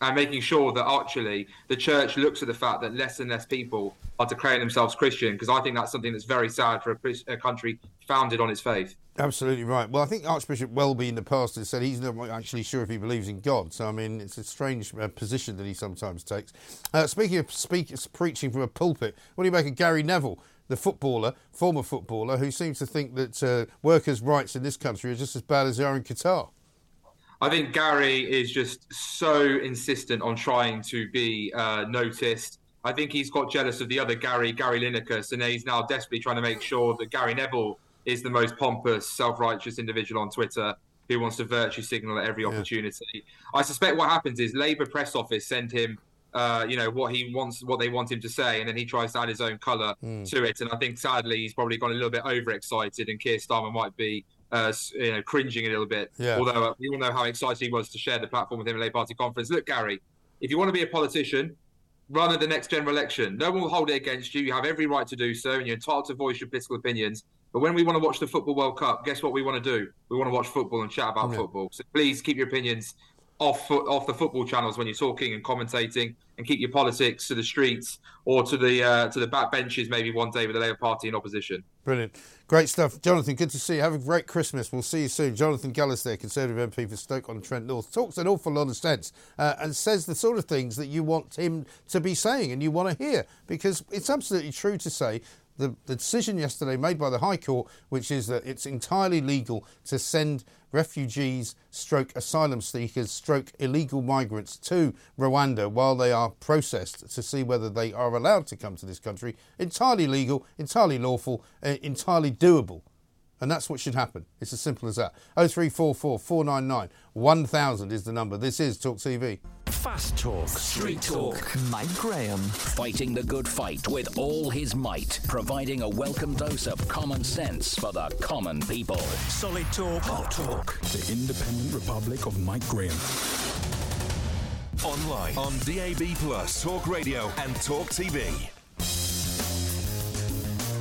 [SPEAKER 8] and making sure that actually the church looks at the fact that less and less people are declaring themselves Christian, because I think that's something that's very sad for a, a country founded on its faith.
[SPEAKER 4] Absolutely right. Well, I think Archbishop Welby in the past has said he's not actually sure if he believes in God. So, I mean, it's a strange uh, position that he sometimes takes. Uh, speaking of speakers preaching from a pulpit, what do you make of Gary Neville, the footballer, former footballer, who seems to think that uh, workers' rights in this country are just as bad as they are in Qatar?
[SPEAKER 8] I think Gary is just so insistent on trying to be uh, noticed. I think he's got jealous of the other Gary, Gary Lineker, and he's now desperately trying to make sure that Gary Neville is the most pompous, self-righteous individual on Twitter who wants to virtue signal at every opportunity. Yeah. I suspect what happens is Labour press office send him, uh, you know, what he wants, what they want him to say, and then he tries to add his own colour mm. to it. And I think sadly he's probably gone a little bit overexcited, and Keir Starmer might be. Uh, you know, cringing a little bit.
[SPEAKER 4] Yeah.
[SPEAKER 8] Although uh, we all know how excited he was to share the platform with him at Labour Party conference. Look, Gary, if you want to be a politician, run at the next general election. No one will hold it against you. You have every right to do so, and you're entitled to voice your political opinions. But when we want to watch the Football World Cup, guess what we want to do? We want to watch football and chat about yeah. football. So please keep your opinions off off the football channels when you're talking and commentating, and keep your politics to the streets or to the uh, to the back benches maybe one day with the Labour Party in opposition.
[SPEAKER 4] Brilliant, great stuff, Jonathan. Good to see you. Have a great Christmas. We'll see you soon. Jonathan Gullis, there, Conservative MP for Stoke on Trent North, talks an awful lot of sense uh, and says the sort of things that you want him to be saying and you want to hear because it's absolutely true to say the, the decision yesterday made by the High Court, which is that it's entirely legal to send refugees, stroke asylum seekers, stroke illegal migrants to Rwanda while they are processed to see whether they are allowed to come to this country. Entirely legal, entirely lawful, uh, entirely doable. And that's what should happen. It's as simple as that. 0344 499 1000 is the number. This is Talk TV.
[SPEAKER 1] Fast Talk. Street Talk. Mike Graham. Fighting the good fight with all his might, providing a welcome dose of common sense for the common people.
[SPEAKER 3] Solid Talk. Hot Talk.
[SPEAKER 2] The Independent Republic of Mike Graham.
[SPEAKER 3] Online on DAB Plus, Talk Radio, and Talk TV.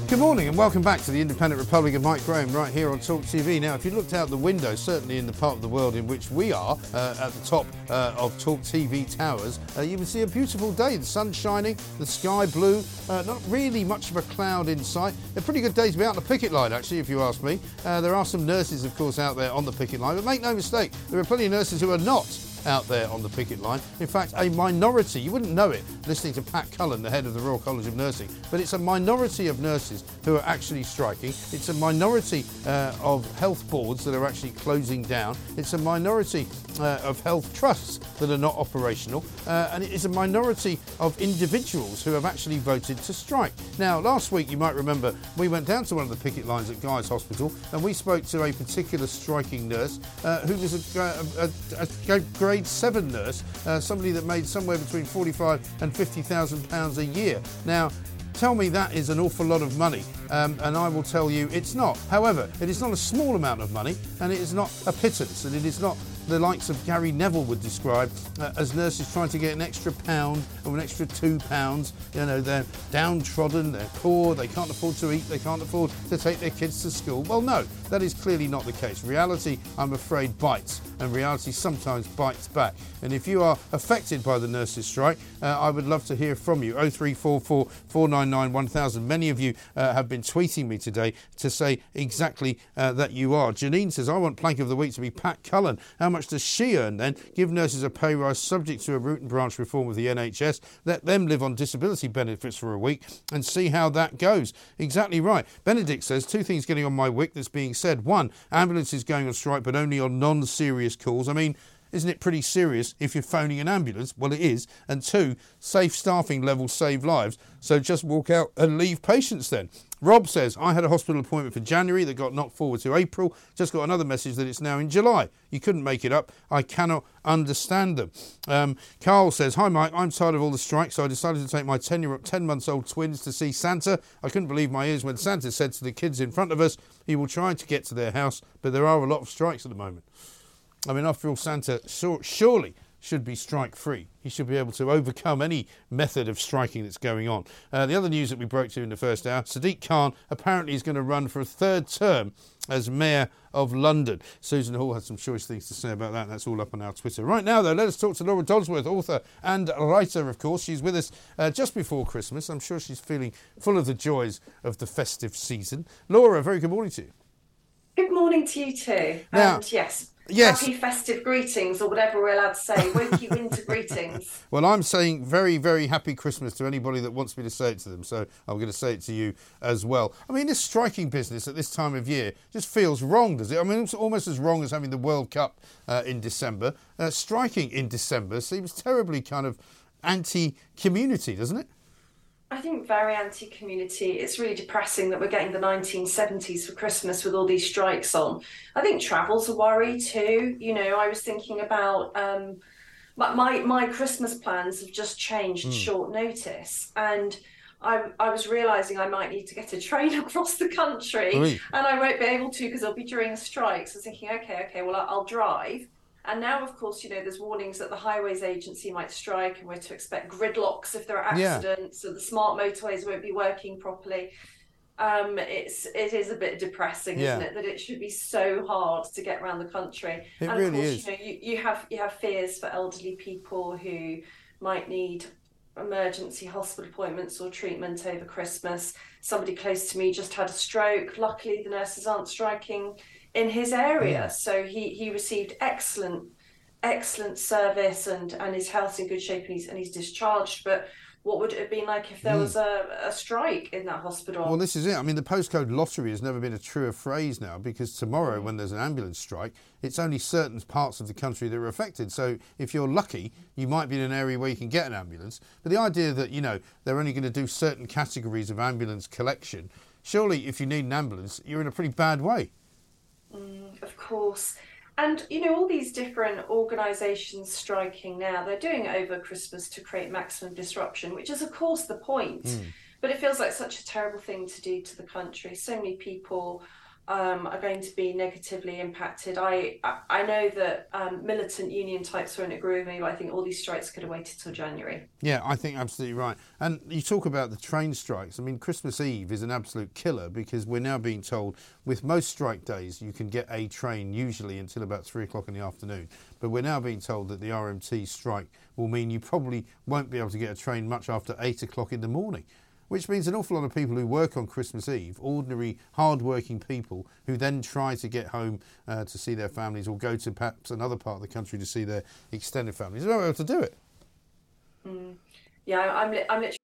[SPEAKER 4] Good morning and welcome back to the Independent Republic of Mike Graham right here on Talk TV. Now, if you looked out the window, certainly in the part of the world in which we are, uh, at the top uh, of Talk TV towers, uh, you would see a beautiful day. The sun's shining, the sky blue, uh, not really much of a cloud in sight. A pretty good day to be out on the picket line, actually, if you ask me. Uh, there are some nurses, of course, out there on the picket line, but make no mistake, there are plenty of nurses who are not out there on the picket line. In fact, a minority, you wouldn't know it listening to Pat Cullen, the head of the Royal College of Nursing, but it's a minority of nurses who are actually striking. It's a minority uh, of health boards that are actually closing down. It's a minority uh, of health trusts that are not operational. Uh, and it is a minority of individuals who have actually voted to strike. Now, last week, you might remember, we went down to one of the picket lines at Guy's Hospital and we spoke to a particular striking nurse uh, who was a, a, a, grade seven nurse, uh, somebody that made somewhere between 45 and 50,000 pounds a year. Now, Tell me that is an awful lot of money, um, and I will tell you it's not. However, it is not a small amount of money, and it is not a pittance, and it is not the likes of Gary Neville would describe uh, as nurses trying to get an extra pound or an extra two pounds. You know, they're downtrodden, they're poor, they can't afford to eat, they can't afford to take their kids to school. Well, no, that is clearly not the case. Reality, I'm afraid, bites, and reality sometimes bites back. And if you are affected by the nurses' strike, uh, I would love to hear from you. 0344 499 1000. Many of you uh, have been tweeting me today to say exactly uh, that you are. Janine says, I want plank of the week to be Pat Cullen. How much does she earn then? Give nurses a pay rise subject to a root and branch reform of the NHS. Let them live on disability benefits for a week and see how that goes. Exactly right. Benedict says two things getting on my wick that's being said. One, ambulances going on strike, but only on non serious calls. I mean, isn't it pretty serious if you're phoning an ambulance? Well, it is. And two, safe staffing levels save lives. So just walk out and leave patients then. Rob says, I had a hospital appointment for January that got knocked forward to April. Just got another message that it's now in July. You couldn't make it up. I cannot understand them. Um, Carl says, Hi, Mike. I'm tired of all the strikes, so I decided to take my 10, year, 10 months old twins to see Santa. I couldn't believe my ears when Santa said to the kids in front of us, he will try to get to their house, but there are a lot of strikes at the moment. I mean, after all, Santa surely should be strike free. He should be able to overcome any method of striking that's going on. Uh, the other news that we broke to in the first hour Sadiq Khan apparently is going to run for a third term as Mayor of London. Susan Hall has some choice things to say about that. That's all up on our Twitter. Right now, though, let us talk to Laura Dodsworth, author and writer, of course. She's with us uh, just before Christmas. I'm sure she's feeling full of the joys of the festive season. Laura, very good morning to you.
[SPEAKER 9] Good morning to you too.
[SPEAKER 4] Now,
[SPEAKER 9] and yes,
[SPEAKER 4] Yes.
[SPEAKER 9] Happy festive greetings, or whatever we're allowed to say. Wokey winter greetings.
[SPEAKER 4] Well, I'm saying very, very happy Christmas to anybody that wants me to say it to them. So I'm going to say it to you as well. I mean, this striking business at this time of year just feels wrong, does it? I mean, it's almost as wrong as having the World Cup uh, in December. Uh, striking in December seems terribly kind of anti community, doesn't it?
[SPEAKER 9] I think very anti community. It's really depressing that we're getting the 1970s for Christmas with all these strikes on. I think travel's a worry too. You know, I was thinking about um, my, my, my Christmas plans have just changed
[SPEAKER 4] Hmm.
[SPEAKER 9] short notice. And I, I was realizing I might need to get a train across the country
[SPEAKER 4] Oui.
[SPEAKER 9] and I won't be able to because it'll be during strikes. I was thinking, okay, okay, well, I'll drive. And now, of course, you know, there's warnings that the Highways Agency might strike and we're to expect gridlocks if there are
[SPEAKER 4] Yeah.
[SPEAKER 9] accidents, so the smart motorways won't be working properly. Um, it's it is a bit depressing,
[SPEAKER 4] Yeah.
[SPEAKER 9] isn't it, that it should be so hard to get around the country.
[SPEAKER 4] It
[SPEAKER 9] and
[SPEAKER 4] really
[SPEAKER 9] of course,
[SPEAKER 4] is.
[SPEAKER 9] you know, you, you have you have fears for elderly people who might need emergency hospital appointments or treatment over Christmas. Somebody close to me just had a stroke. Luckily, the nurses aren't striking in his area, so he he received excellent excellent service and and his health's in good shape and he's and he's discharged. But what would it have been like if there
[SPEAKER 4] Mm.
[SPEAKER 9] was a, a strike in that hospital?
[SPEAKER 4] Well, this is it. I mean, the postcode lottery has never been a truer phrase now because tomorrow, when there's an ambulance strike, it's only certain parts of the country that are affected. So if you're lucky, you might be in an area where you can get an ambulance. But the idea that, you know, they're only going to do certain categories of ambulance collection, surely if you need an ambulance, you're in a pretty bad way.
[SPEAKER 9] Mm, of course. And you know, all these different organisations striking now, they're doing it over Christmas to create maximum disruption, which is, of course, the point.
[SPEAKER 4] Hmm.
[SPEAKER 9] But it feels like such a terrible thing to do to the country. So many people um, are going to be negatively impacted. I I, know that um, militant union types won't agree with me, but I think all these strikes could have waited till January.
[SPEAKER 4] Yeah, I think absolutely right. And you talk about the train strikes. I mean, Christmas Eve is an absolute killer because we're now being told with most strike days you can get a train usually until about three o'clock in the afternoon. But we're now being told that the RMT strike will mean you probably won't be able to get a train much after eight o'clock in the morning. Which means an awful lot of people who work on Christmas Eve, ordinary, hard-working people who then try to get home uh, to see their families or go to perhaps another part of the country to see their extended families, they're not able to do it.
[SPEAKER 9] Mm. Yeah, I'm li- I'm literally.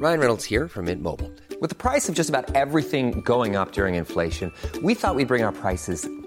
[SPEAKER 10] Ryan Reynolds here from Mint Mobile. With the price of just about everything going up during inflation, we thought we'd bring our prices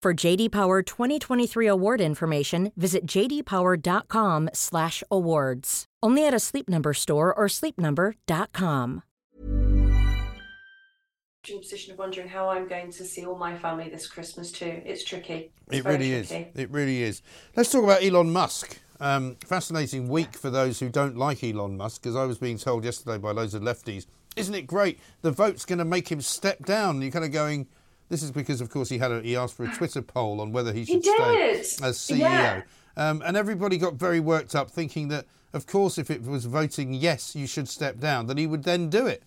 [SPEAKER 11] For JD Power 2023 award information, visit jdpower.com/awards. Only at a Sleep Number store or sleepnumber.com.
[SPEAKER 9] in a position of wondering how I'm going to see all my family this Christmas too. It's tricky. It's
[SPEAKER 4] It
[SPEAKER 9] very
[SPEAKER 4] really is. It really is. Let's talk about Elon Musk. Um, fascinating week for those who don't like Elon Musk, because I was being told yesterday by loads of lefties, isn't it great? The vote's going to make him step down. And you're kind of going, this is because, of course, he had a, he asked for a Twitter poll on whether he should stay as CEO.
[SPEAKER 9] Yeah.
[SPEAKER 4] Um, and everybody got very worked up, thinking that, of course, if it was voting yes, you should step down, that he would then do it.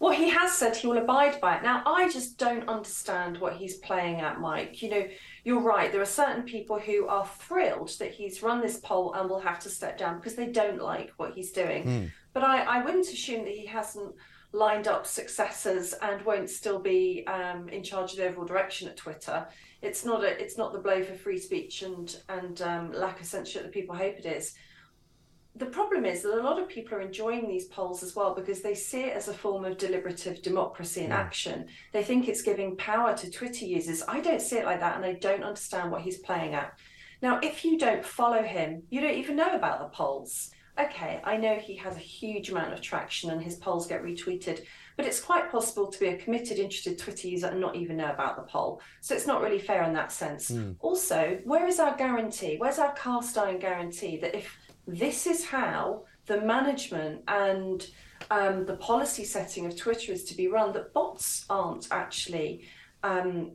[SPEAKER 9] Well, he has said he will abide by it. Now, I just don't understand what he's playing at, Mike. You know, you're right. There are certain people who are thrilled that he's run this poll and will have to step down because they don't like what he's doing.
[SPEAKER 4] Hmm.
[SPEAKER 9] But I, I wouldn't assume that he hasn't lined up successors and won't still be um, in charge of the overall direction at Twitter. It's not a, it's not the blow for free speech and and um, lack of censorship that people hope it is. The problem is that a lot of people are enjoying these polls as well because they see it as a form of deliberative democracy in
[SPEAKER 4] Yeah.
[SPEAKER 9] action. They think it's giving power to Twitter users. I don't see it like that and I don't understand what he's playing at. Now, if you don't follow him, you don't even know about the polls. Okay, I know he has a huge amount of traction and his polls get retweeted, but it's quite possible to be a committed, interested Twitter user and not even know about the poll. So it's not really fair in that sense.
[SPEAKER 4] Hmm.
[SPEAKER 9] Also, where is our guarantee? Where's our cast iron guarantee that if this is how the management and um, the policy setting of Twitter is to be run, that bots aren't actually um,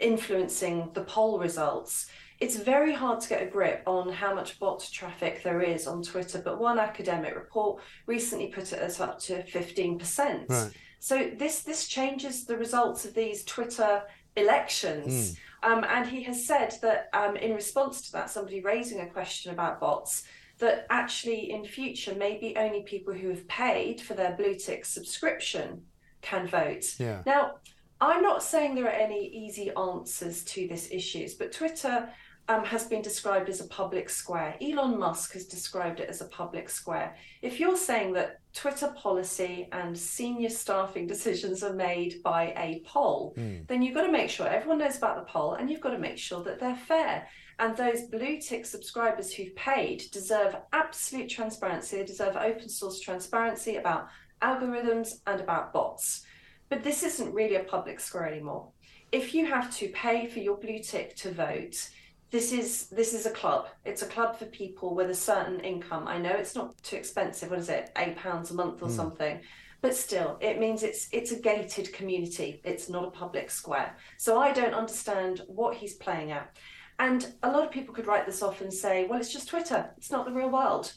[SPEAKER 9] influencing the poll results? It's very hard to get a grip on how much bot traffic there is on Twitter, but one academic report recently put it as up to 15%.
[SPEAKER 4] Right.
[SPEAKER 9] So this this changes the results of these Twitter elections. Um, and he has said that um, in response to that, somebody raising a question about bots, that actually in future maybe only people who have paid for their blue tick subscription can vote.
[SPEAKER 4] Yeah.
[SPEAKER 9] Now, I'm not saying there are any easy answers to this issues, but Twitter um, has been described as a public square. Elon Musk has described it as a public square. If you're saying that Twitter policy and senior staffing decisions are made by a poll,
[SPEAKER 4] Hmm.
[SPEAKER 9] then you've got to make sure everyone knows about the poll and you've got to make sure that they're fair. And those blue tick subscribers who've paid deserve absolute transparency. They deserve open source transparency about algorithms and about bots. But this isn't really a public square anymore. If you have to pay for your blue tick to vote, this is this is a club. It's a club for people with a certain income. I know it's not too expensive. What is it? Eight pounds a month or
[SPEAKER 12] Mm.
[SPEAKER 9] something. But still, it means it's it's a gated community. It's not a public square. So I don't understand what he's playing at. And a lot of people could write this off and say, well, it's just Twitter. It's not the real world.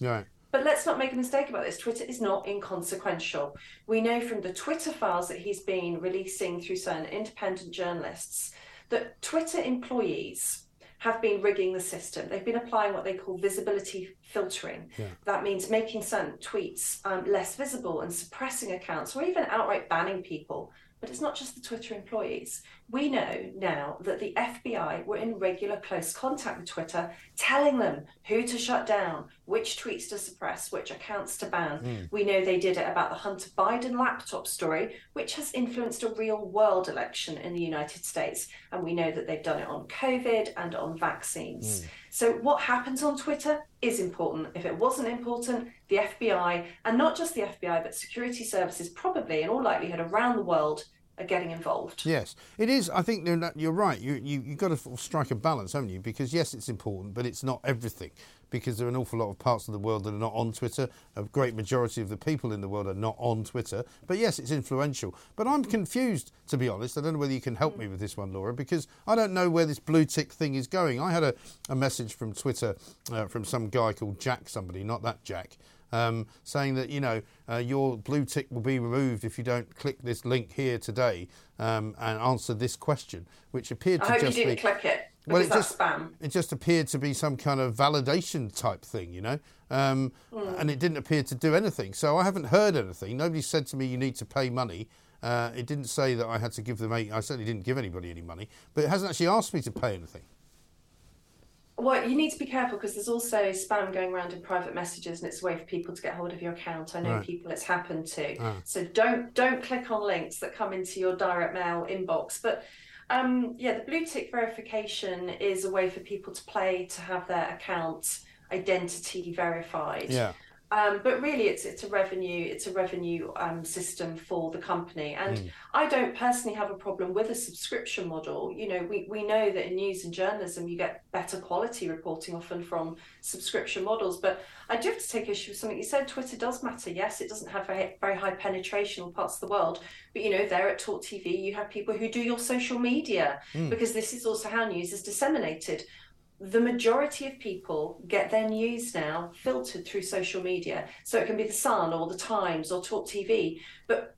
[SPEAKER 9] But let's not make a mistake about this. Twitter is not inconsequential. We know from the Twitter files that he's been releasing through certain independent journalists that Twitter employees have been rigging the system. They've been applying what they call visibility filtering.
[SPEAKER 12] Yeah.
[SPEAKER 9] That means making certain tweets um, less visible and suppressing accounts or even outright banning people. But it's not just the Twitter employees. We know now that the FBI were in regular close contact with Twitter, telling them who to shut down, which tweets to suppress, which accounts to ban.
[SPEAKER 12] Mm.
[SPEAKER 9] We know they did it about the Hunter Biden laptop story, which has influenced a real world election in the United States. And we know that they've done it on COVID and on vaccines. So, what happens on Twitter is important. If it wasn't important, the FBI, and not just the FBI, but security services, probably in all likelihood around the world, are getting involved.
[SPEAKER 4] Yes, it is. I think you're, right. You you you've got to strike a balance, haven't you? Because yes, it's important, but it's not everything. Because there are an awful lot of parts of the world that are not on Twitter. A great majority of the people in the world are not on Twitter. But yes, it's influential. But I'm confused, to be honest. I don't know whether you can help me with this one, Laura, because I don't know where this blue tick thing is going. I had a, a message from Twitter uh, from some guy called Jack, somebody, not that Jack, um, saying that you know uh, your blue tick will be removed if you don't click this link here today um, and answer this question, which appeared
[SPEAKER 9] I
[SPEAKER 4] to
[SPEAKER 9] hope you
[SPEAKER 4] just
[SPEAKER 9] didn't
[SPEAKER 4] be
[SPEAKER 9] click it
[SPEAKER 4] well, it just
[SPEAKER 9] spam.
[SPEAKER 4] it just appeared to be some kind of validation type thing, you know, um,
[SPEAKER 9] Mm.
[SPEAKER 4] and it didn't appear to do anything. So I haven't heard anything. Nobody said to me you need to pay money. Uh, it didn't say that I had to give them. Any, I certainly didn't give anybody any money, but it hasn't actually asked me to pay anything.
[SPEAKER 9] Well, you need to be careful because there's also spam going around in private messages, and it's a way for people to get hold of your account. I know
[SPEAKER 12] Right.
[SPEAKER 9] people it's happened to,
[SPEAKER 12] Ah.
[SPEAKER 9] so don't don't click on links that come into your direct mail inbox. But um, yeah, the blue tick verification is a way for people to play to have their account identity verified.
[SPEAKER 4] Yeah.
[SPEAKER 9] Um, but really, it's it's a revenue it's a revenue um, system for the company, and
[SPEAKER 12] Mm.
[SPEAKER 9] I don't personally have a problem with a subscription model. You know, we, we know that in news and journalism you get better quality reporting often from subscription models. But I do have to take issue with something you said. Twitter does matter. Yes, it doesn't have very, very high penetration in parts of the world, but you know, there at Talk TV you have people who do your social media
[SPEAKER 12] Mm.
[SPEAKER 9] because this is also how news is disseminated the majority of people get their news now filtered through social media. So it can be The Sun or The Times or Talk TV. But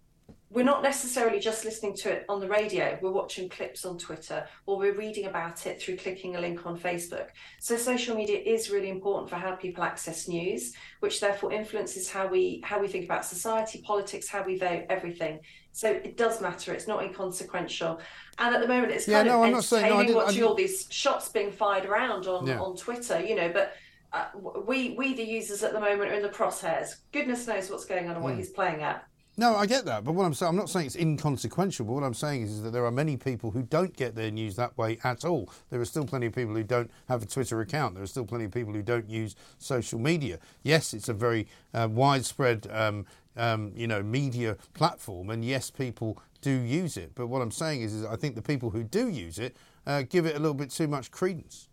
[SPEAKER 9] we're not necessarily just listening to it on the radio. We're watching clips on Twitter or we're reading about it through clicking a link on Facebook. So social media is really important for how people access news, which therefore influences how we how we think about society, politics, how we vote, everything. So it does matter. It's not inconsequential. And at the moment, it's
[SPEAKER 4] Yeah,
[SPEAKER 9] kind
[SPEAKER 4] no,
[SPEAKER 9] of
[SPEAKER 4] I'm not saying- no,
[SPEAKER 9] entertaining watching all these shots being fired around on
[SPEAKER 4] Yeah.
[SPEAKER 9] on Twitter. You know, but. Uh, we we the users at the moment are in the crosshairs. Goodness knows what's going on and what
[SPEAKER 4] Mm.
[SPEAKER 9] he's playing at.
[SPEAKER 4] No, I get that, but what I'm saying, I'm not saying it's inconsequential. But what I'm saying is, that there are many people who don't get their news that way at all. There are still plenty of people who don't have a Twitter account. There are still plenty of people who don't use social media. Yes, it's a very uh, widespread, um, um, you know, media platform, and yes, people do use it. But what I'm saying is, is I think the people who do use it uh, give it a little bit too much credence.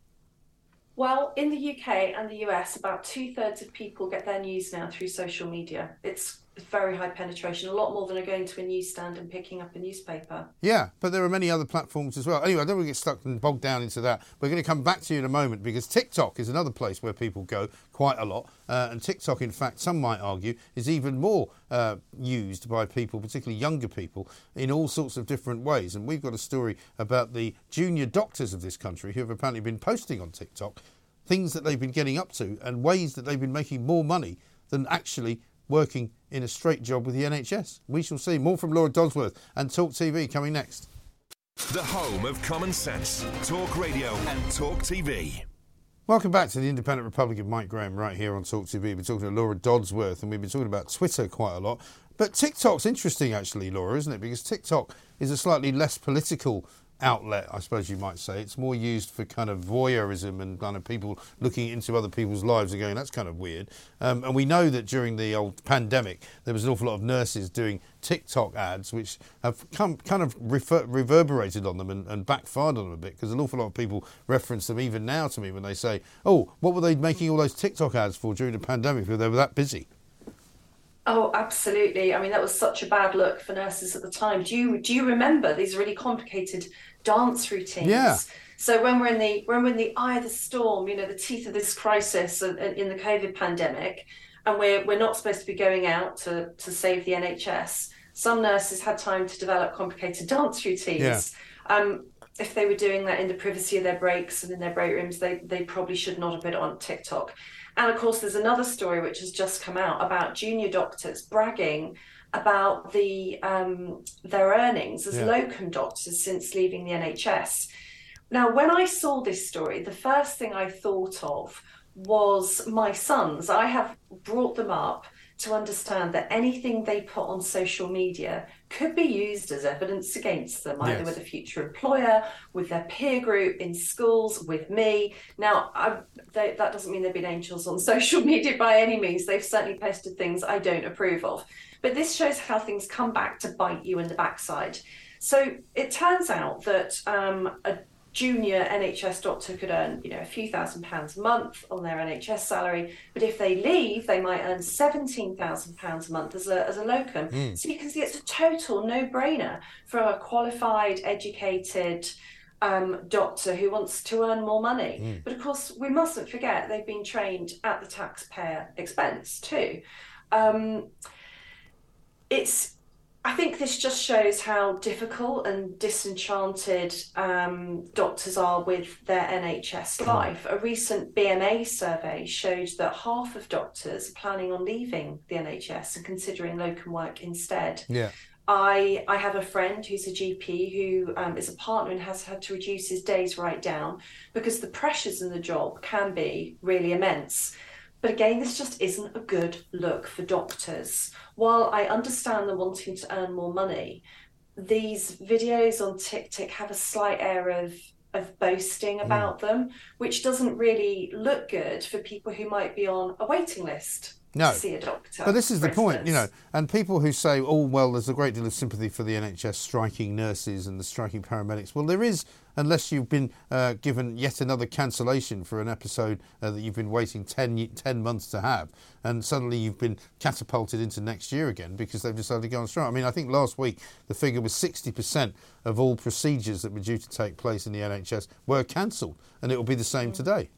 [SPEAKER 9] Well, in the UK and the US, about two thirds of people get their news now through social media. It's very high penetration, a lot more than going to a newsstand and picking up a newspaper.
[SPEAKER 4] Yeah, but there are many other platforms as well. Anyway, I don't want to get stuck and bogged down into that. We're going to come back to you in a moment because TikTok is another place where people go quite a lot. Uh, and TikTok, in fact, some might argue, is even more uh, used by people, particularly younger people, in all sorts of different ways. And we've got a story about the junior doctors of this country who have apparently been posting on TikTok things that they've been getting up to and ways that they've been making more money than actually working in a straight job with the NHS. We shall see. More from Laura Dodsworth and Talk TV coming next.
[SPEAKER 3] The home of common sense. Talk radio and Talk TV.
[SPEAKER 4] Welcome back to the Independent Republic of Mike Graham right here on Talk TV. We've been talking to Laura Dodsworth and we've been talking about Twitter quite a lot. But TikTok's interesting actually, Laura, isn't it? Because TikTok is a slightly less political outlet, I suppose you might say. It's more used for kind of voyeurism and kind of people looking into other people's lives and going, that's kind of weird. Um, and we know that during the old pandemic, there was an awful lot of nurses doing TikTok ads, which have come, kind of refer, reverberated on them and, and backfired on them a bit because an awful lot of people reference them even now to me when they say, oh, what were they making all those TikTok ads for during the pandemic because they were that busy?
[SPEAKER 9] Oh, absolutely. I mean, that was such a bad look for nurses at the time. Do you do you remember these really complicated dance routines?
[SPEAKER 4] Yeah.
[SPEAKER 9] So when we're in the when we're in the eye of the storm, you know, the teeth of this crisis in the COVID pandemic, and we're we're not supposed to be going out to to save the NHS. Some nurses had time to develop complicated dance routines.
[SPEAKER 4] Yeah.
[SPEAKER 9] Um, if they were doing that in the privacy of their breaks and in their break rooms, they they probably should not have been on TikTok. And of course, there's another story which has just come out about junior doctors bragging about the um, their earnings as
[SPEAKER 12] Yeah.
[SPEAKER 9] locum doctors since leaving the NHS. Now, when I saw this story, the first thing I thought of was my sons. I have brought them up to understand that anything they put on social media could be used as evidence against them, either
[SPEAKER 12] Yes.
[SPEAKER 9] with a future employer, with their peer group in schools, with me. Now, I, they, that doesn't mean they've been angels on social media by any means. They've certainly posted things I don't approve of. But this shows how things come back to bite you in the backside. So it turns out that um, a junior NHS doctor could earn, you know, a few thousand pounds a month on their NHS salary, but if they leave, they might earn seventeen thousand pounds a month as a as a locum.
[SPEAKER 12] Mm.
[SPEAKER 9] So you can see it's a total no-brainer for a qualified, educated um, doctor who wants to earn more money.
[SPEAKER 12] Mm.
[SPEAKER 9] But of course, we mustn't forget they've been trained at the taxpayer expense too. Um, it's I think this just shows how difficult and disenchanted um, doctors are with their NHS life. A recent BMA survey showed that half of doctors are planning on leaving the NHS and considering locum work instead.
[SPEAKER 4] Yeah.
[SPEAKER 9] I I have a friend who's a GP who um, is a partner and has had to reduce his days right down because the pressures in the job can be really immense. But again, this just isn't a good look for doctors. While I understand them wanting to earn more money, these videos on TikTok have a slight air of of boasting about mm. them, which doesn't really look good for people who might be on a waiting list
[SPEAKER 4] No.
[SPEAKER 9] to see a doctor.
[SPEAKER 4] But this is the point, you know, and people who say, oh, well, there's a great deal of sympathy for the NHS striking nurses and the striking paramedics. Well, there is, unless you've been uh, given yet another cancellation for an episode uh, that you've been waiting 10, 10 months to have, and suddenly you've been catapulted into next year again because they've decided to go on strike. I mean, I think last week the figure was 60% of all procedures that were due to take place in the NHS were cancelled, and it will be the same today.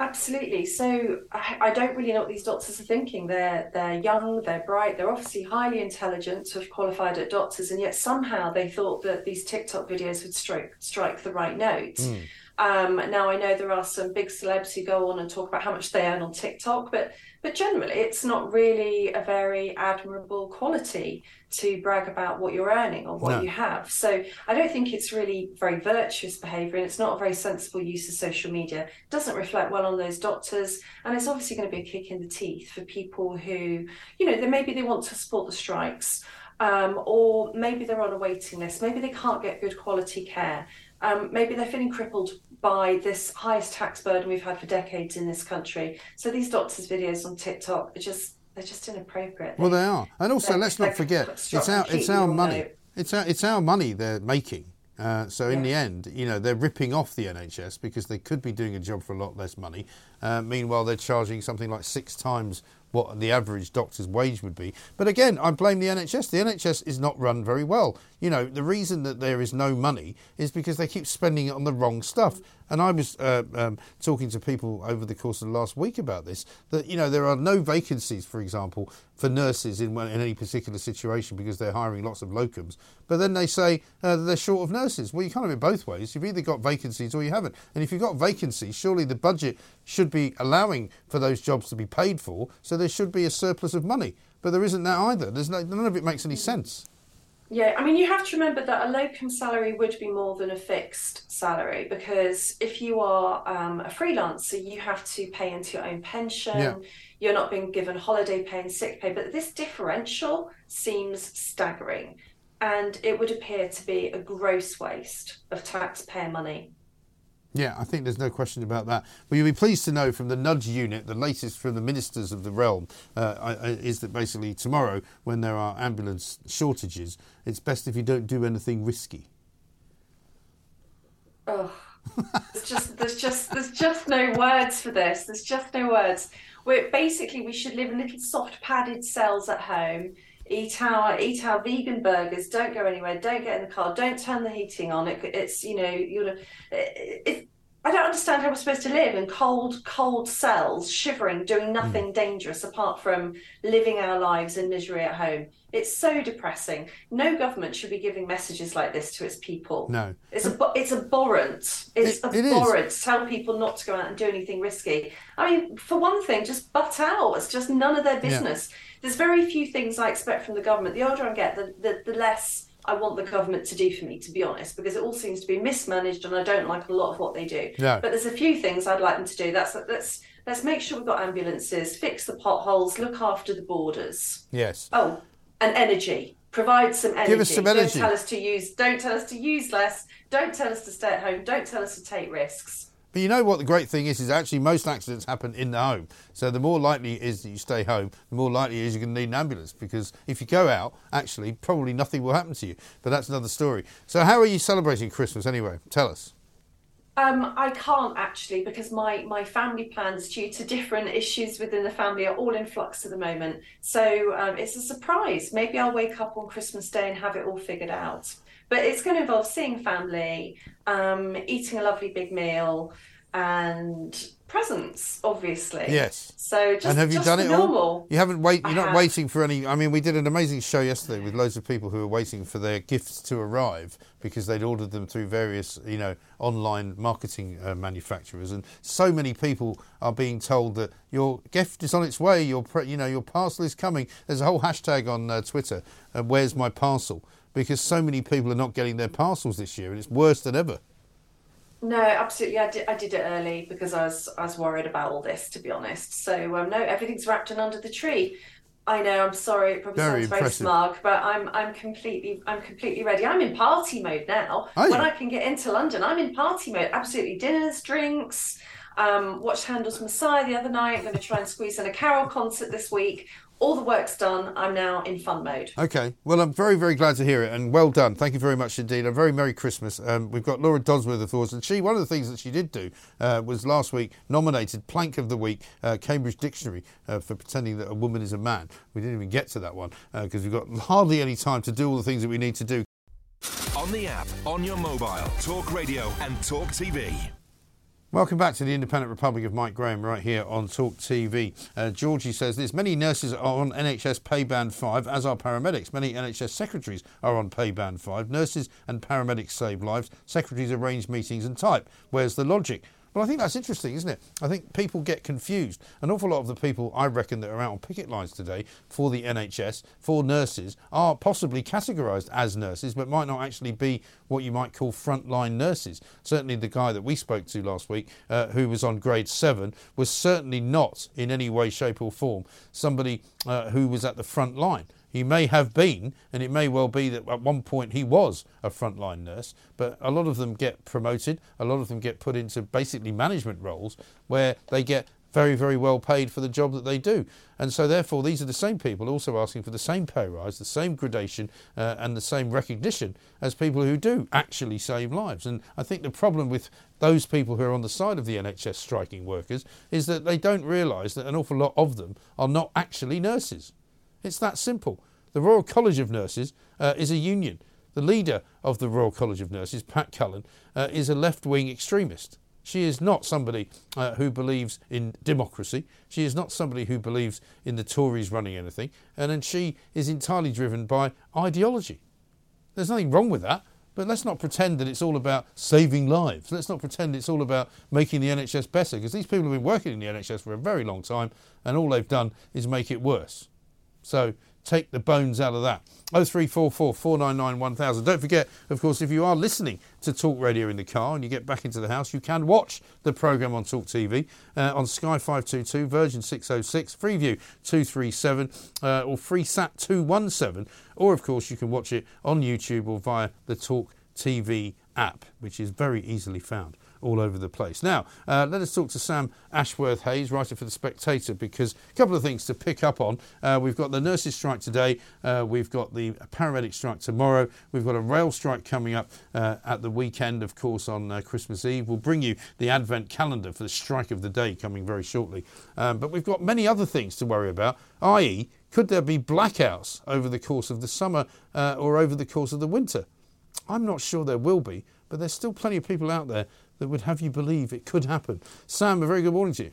[SPEAKER 9] Absolutely. So I, I don't really know what these doctors are thinking. They're they're young, they're bright, they're obviously highly intelligent to have qualified at doctors, and yet somehow they thought that these TikTok videos would strike strike the right note. Hmm. Um, now I know there are some big celebs who go on and talk about how much they earn on TikTok, but but generally it's not really a very admirable quality to brag about what you're earning or what
[SPEAKER 12] No.
[SPEAKER 9] you have. So I don't think it's really very virtuous behaviour and it's not a very sensible use of social media. It doesn't reflect well on those doctors and it's obviously going to be a kick in the teeth for people who, you know, they maybe they want to support the strikes. Um, or maybe they're on a waiting list. Maybe they can't get good quality care. Um, maybe they're feeling crippled by this highest tax burden we've had for decades in this country. So these doctors' videos on TikTok are just they're just inappropriate.
[SPEAKER 4] Well, they are, and also let's not forget it's our it's our money. It's our it's our money they're making. Uh, so in the end, you know, they're ripping off the NHS because they could be doing a job for a lot less money. Uh, meanwhile, they're charging something like six times what the average doctor's wage would be. But again, I blame the NHS. The NHS is not run very well. You know, the reason that there is no money is because they keep spending it on the wrong stuff. And I was uh, um, talking to people over the course of the last week about this. That you know there are no vacancies, for example, for nurses in, in any particular situation because they're hiring lots of locums. But then they say uh, they're short of nurses. Well, you can't have it both ways. You've either got vacancies or you haven't. And if you've got vacancies, surely the budget should be allowing for those jobs to be paid for. So there should be a surplus of money. But there isn't that either. There's no, none of it makes any sense.
[SPEAKER 9] Yeah, I mean, you have to remember that a locum salary would be more than a fixed salary because if you are um, a freelancer, you have to pay into your own pension.
[SPEAKER 12] Yeah.
[SPEAKER 9] You're not being given holiday pay and sick pay. But this differential seems staggering. and it would appear to be a gross waste of taxpayer money.
[SPEAKER 4] Yeah, I think there's no question about that. But you'll be pleased to know from the nudge unit, the latest from the ministers of the realm, uh, is that basically tomorrow, when there are ambulance shortages, it's best if you don't do anything risky.
[SPEAKER 9] Oh, there's just there's just there's just no words for this. There's just no words. We're basically we should live in little soft padded cells at home. Eat our eat our vegan burgers. Don't go anywhere. Don't get in the car. Don't turn the heating on. It, it's you know you it, it, I don't understand how we're supposed to live in cold, cold cells, shivering, doing hmm. nothing mm. dangerous apart from living our lives in misery at home. It's so depressing. No government should be giving messages like this to its people.
[SPEAKER 4] No,
[SPEAKER 9] it's a it's abhorrent. It's it, abhorrent to tell people not to go out and do anything risky. I mean, for one thing, just butt out. It's just none of their business. Yeah. There's very few things I expect from the government. The older I get, the, the, the less I want the government to do for me, to be honest, because it all seems to be mismanaged and I don't like a lot of what they do.
[SPEAKER 4] Yeah.
[SPEAKER 9] But there's a few things I'd like them to do. That's let's let's make sure we've got ambulances, fix the potholes, look after the borders.
[SPEAKER 4] Yes.
[SPEAKER 9] Oh, and energy. Provide some energy.
[SPEAKER 4] Give us some energy.
[SPEAKER 9] Don't tell us to use. Don't tell us to use less. Don't tell us to stay at home. Don't tell us to take risks.
[SPEAKER 4] But you know what the great thing is, is actually most accidents happen in the home. So the more likely it is that you stay home, the more likely it is you're going to need an ambulance because if you go out, actually, probably nothing will happen to you. But that's another story. So how are you celebrating Christmas anyway? Tell us.
[SPEAKER 9] Um, I can't actually because my my family plans, due to different issues within the family, are all in flux at the moment. So um, it's a surprise. Maybe I'll wake up on Christmas Day and have it all figured out. But it's going to involve seeing family, um, eating a lovely big meal, and presents, obviously.
[SPEAKER 4] Yes.
[SPEAKER 9] So just
[SPEAKER 4] and have you done it
[SPEAKER 9] normal.
[SPEAKER 4] all? You haven't wait. You're
[SPEAKER 9] I
[SPEAKER 4] not
[SPEAKER 9] have.
[SPEAKER 4] waiting for any. I mean, we did an amazing show yesterday with loads of people who were waiting for their gifts to arrive because they'd ordered them through various, you know, online marketing uh, manufacturers, and so many people are being told that your gift is on its way. Your, pre- you know, your parcel is coming. There's a whole hashtag on uh, Twitter. Uh, Where's my parcel? Because so many people are not getting their parcels this year, and it's worse than ever.
[SPEAKER 9] No, absolutely. I did. I did it early because I was I was worried about all this, to be honest. So um, no, everything's wrapped and under the tree. I know. I'm sorry. It probably
[SPEAKER 4] Very
[SPEAKER 9] sounds very smug, but I'm I'm completely I'm completely ready. I'm in party mode now.
[SPEAKER 4] Are you?
[SPEAKER 9] When I can get into London, I'm in party mode. Absolutely, dinners, drinks. Um, watched Handel's Messiah the other night. I'm going to try and squeeze in a carol concert this week. All the work's done. I'm now in fun mode.
[SPEAKER 4] Okay. Well, I'm very, very glad to hear it, and well done. Thank you very much indeed. A very Merry Christmas. Um, we've got Laura Dodsworth, of course, and she, one of the things that she did do uh, was last week nominated Plank of the Week, uh, Cambridge Dictionary, uh, for pretending that a woman is a man. We didn't even get to that one because we've got hardly any time to do all the things that we need to do.
[SPEAKER 3] On the app, on your mobile, Talk Radio and Talk TV.
[SPEAKER 4] Welcome back to the Independent Republic of Mike Graham right here on Talk TV. Uh, Georgie says this Many nurses are on NHS pay band 5, as are paramedics. Many NHS secretaries are on pay band 5. Nurses and paramedics save lives. Secretaries arrange meetings and type. Where's the logic? Well, I think that's interesting, isn't it? I think people get confused. An awful lot of the people I reckon that are out on picket lines today for the NHS, for nurses, are possibly categorised as nurses, but might not actually be what you might call frontline nurses. Certainly, the guy that we spoke to last week, uh, who was on grade seven, was certainly not in any way, shape, or form somebody uh, who was at the front line. He may have been, and it may well be that at one point he was a frontline nurse, but a lot of them get promoted, a lot of them get put into basically management roles where they get very, very well paid for the job that they do. And so, therefore, these are the same people also asking for the same pay rise, the same gradation, uh, and the same recognition as people who do actually save lives. And I think the problem with those people who are on the side of the NHS striking workers is that they don't realise that an awful lot of them are not actually nurses. It's that simple. The Royal College of Nurses uh, is a union. The leader of the Royal College of Nurses, Pat Cullen, uh, is a left wing extremist. She is not somebody uh, who believes in democracy. She is not somebody who believes in the Tories running anything. And then she is entirely driven by ideology. There's nothing wrong with that. But let's not pretend that it's all about saving lives. Let's not pretend it's all about making the NHS better, because these people have been working in the NHS for a very long time, and all they've done is make it worse. So take the bones out of that. 0344 499 1000. Don't forget, of course, if you are listening to Talk Radio in the car and you get back into the house, you can watch the programme on Talk TV uh, on Sky 522, Virgin 606, Freeview 237, uh, or FreeSat 217. Or, of course, you can watch it on YouTube or via the Talk TV app, which is very easily found all over the place. Now, uh, let us talk to Sam Ashworth Hayes, writer for The Spectator, because a couple of things to pick up on. Uh, we've got the nurses' strike today, uh, we've got the paramedic strike tomorrow, we've got a rail strike coming up uh, at the weekend, of course, on uh, Christmas Eve. We'll bring you the advent calendar for the strike of the day coming very shortly. Um, but we've got many other things to worry about, i.e., could there be blackouts over the course of the summer uh, or over the course of the winter? I'm not sure there will be, but there's still plenty of people out there that would have you believe it could happen. Sam, a very good morning to you.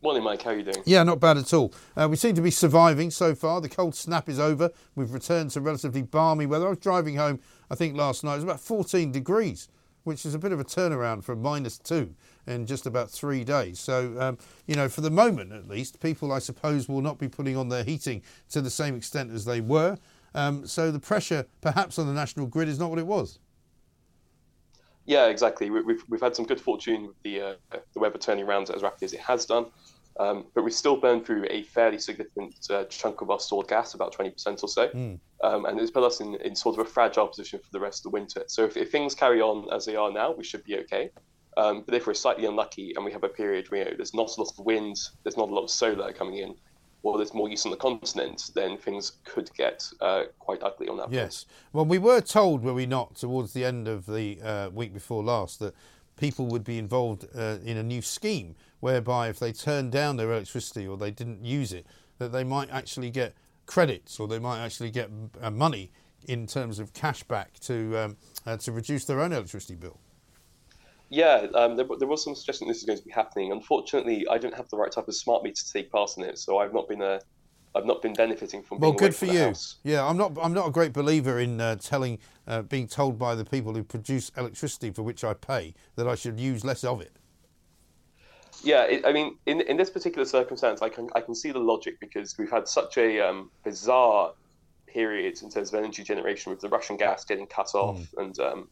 [SPEAKER 12] Morning, Mike. How are you doing?
[SPEAKER 4] Yeah, not bad at all. Uh, we seem to be surviving so far. The cold snap is over. We've returned to relatively balmy weather. I was driving home, I think last night, it was about 14 degrees, which is a bit of a turnaround from minus two in just about three days. So, um, you know, for the moment at least, people, I suppose, will not be putting on their heating to the same extent as they were. Um, so the pressure, perhaps, on the national grid is not what it was.
[SPEAKER 12] Yeah, exactly. We, we've we've had some good fortune with the uh, the weather turning around as rapidly as it has done, um, but we've still burned through a fairly significant uh, chunk of our stored gas, about twenty percent or so, mm. um, and it's put us in, in sort of a fragile position for the rest of the winter. So if, if things carry on as they are now, we should be okay. Um, but if we're slightly unlucky and we have a period where you know, there's not a lot of wind, there's not a lot of solar coming in, or there's more use on the continent, then things could get uh, quite ugly on that.
[SPEAKER 4] Yes. Well, we were told, were we not, towards the end of the uh, week before last, that people would be involved uh, in a new scheme whereby if they turned down their electricity or they didn't use it, that they might actually get credits or they might actually get uh, money in terms of cash back to um, uh, to reduce their own electricity bill.
[SPEAKER 12] Yeah, um, there, there, was some suggestion this is going to be happening. Unfortunately, I don't have the right type of smart meter to take part in it, so I've not been a, I've not been benefiting from.
[SPEAKER 4] Well, good
[SPEAKER 12] for
[SPEAKER 4] you.
[SPEAKER 12] House.
[SPEAKER 4] Yeah, I'm not. I'm not a great believer in uh, telling, uh, being told by the people who produce electricity for which I pay that I should use less of it.
[SPEAKER 12] Yeah, it, I mean, in in this particular circumstance, I can I can see the logic because we've had such a um, bizarre period in terms of energy generation with the Russian gas getting cut off mm. and um,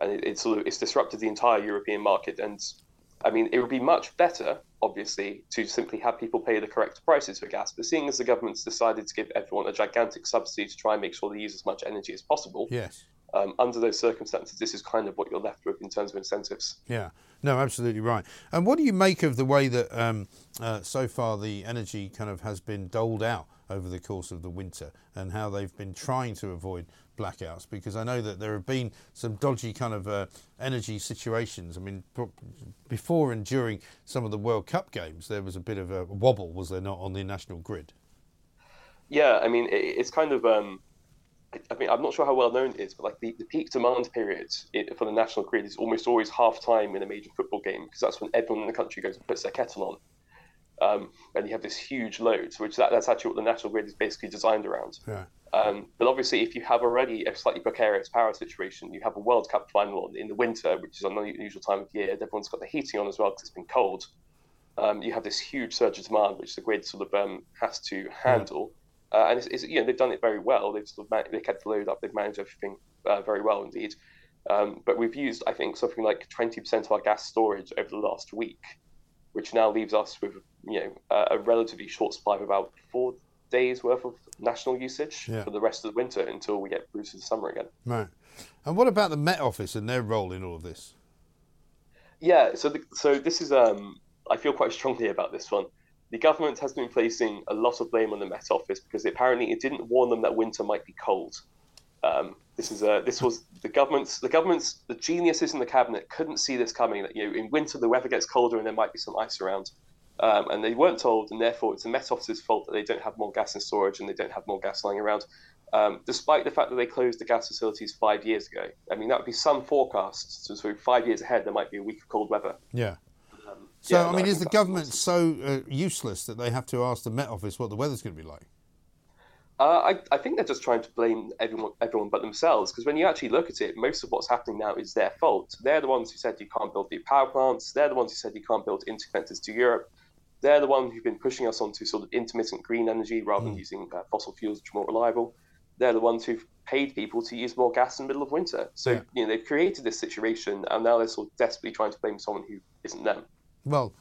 [SPEAKER 12] and it, it's sort of it's disrupted the entire European market. And I mean, it would be much better, obviously, to simply have people pay the correct prices for gas. But seeing as the government's decided to give everyone a gigantic subsidy to try and make sure they use as much energy as possible,
[SPEAKER 4] yes.
[SPEAKER 12] Um, under those circumstances, this is kind of what you're left with in terms of incentives.
[SPEAKER 4] Yeah, no, absolutely right. And what do you make of the way that um, uh, so far the energy kind of has been doled out over the course of the winter and how they've been trying to avoid blackouts because I know that there have been some dodgy kind of uh, energy situations. I mean, before and during some of the World Cup games, there was a bit of a wobble, was there not, on the national grid?
[SPEAKER 12] Yeah, I mean, it's kind of. Um, I mean, I'm not sure how well known it is, but like the, the peak demand period for the national grid is almost always half time in a major football game because that's when everyone in the country goes and puts their kettle on. Um, and you have this huge load, which that, that's actually what the national grid is basically designed around.
[SPEAKER 4] Yeah.
[SPEAKER 12] Um, but obviously, if you have already a slightly precarious power situation, you have a World Cup final in the winter, which is an unusual time of year. Everyone's got the heating on as well because it's been cold. Um, you have this huge surge of demand, which the grid sort of um, has to handle. Yeah. Uh, and it's, it's, you know they've done it very well. They've sort of man- they kept the load up. They've managed everything uh, very well indeed. Um, but we've used, I think, something like 20% of our gas storage over the last week, which now leaves us with you know a, a relatively short supply of about four days worth of national usage yeah. for the rest of the winter until we get through to the summer again.
[SPEAKER 4] Right. And what about the Met Office and their role in all of this?
[SPEAKER 12] Yeah, so the, so this is um, I feel quite strongly about this one. The government has been placing a lot of blame on the Met Office because apparently it didn't warn them that winter might be cold. Um, this is a, this was the government's the government's the geniuses in the cabinet couldn't see this coming. That you know in winter the weather gets colder and there might be some ice around. Um, and they weren't told, and therefore it's the Met Office's fault that they don't have more gas in storage and they don't have more gas lying around, um, despite the fact that they closed the gas facilities five years ago. I mean, that would be some forecasts. So, so five years ahead, there might be a week of cold weather.
[SPEAKER 4] Yeah. So, yeah, I mean, is the government so uh, useless that they have to ask the Met Office what the weather's going to be like?
[SPEAKER 12] Uh, I, I, think they're just trying to blame everyone, everyone but themselves. Because when you actually look at it, most of what's happening now is their fault. They're the ones who said you can't build new power plants. They're the ones who said you can't build interconnectors to Europe. They're the ones who've been pushing us onto sort of intermittent green energy rather than using uh, fossil fuels, which are more reliable. They're the ones who've paid people to use more gas in the middle of winter. So
[SPEAKER 4] Yeah.
[SPEAKER 12] you know they've created this situation, and now they're sort of desperately trying to blame someone who isn't them.
[SPEAKER 4] Well,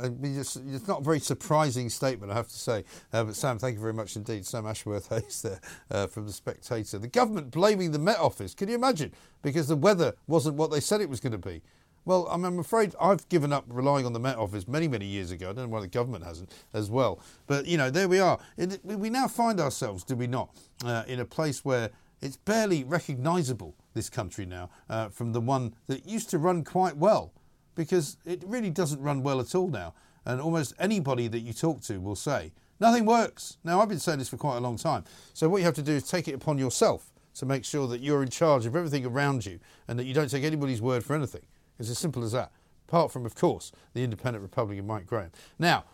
[SPEAKER 4] it's not a very surprising statement, I have to say. Uh, but Sam, thank you very much indeed. Sam Ashworth Hayes there uh, from The Spectator. The government blaming the Met Office. Can you imagine? Because the weather wasn't what they said it was going to be. Well, I'm, afraid I've given up relying on the Met Office many, many years ago. I don't know why the government hasn't as well. But, you know, there we are. We now find ourselves, do we not, uh, in a place where it's barely recognisable, this country now, uh, from the one that used to run quite well because it really doesn't run well at all now. And almost anybody that you talk to will say, nothing works. Now, I've been saying this for quite a long time. So, what you have to do is take it upon yourself to make sure that you're in charge of everything around you and that you don't take anybody's word for anything. It's as simple as that. Apart from, of course, the independent Republican Mike Graham. Now,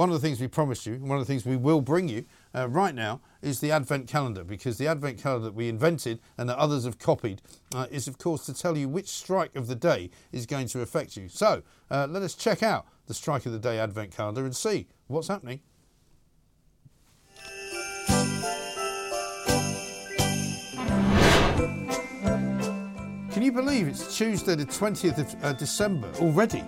[SPEAKER 4] one of the things we promised you, one of the things we will bring you uh, right now, is the Advent calendar, because the Advent calendar that we invented and that others have copied uh, is, of course, to tell you which strike of the day is going to affect you. So uh, let us check out the strike of the day Advent calendar and see what's happening. Can you believe it's Tuesday, the 20th of uh, December already?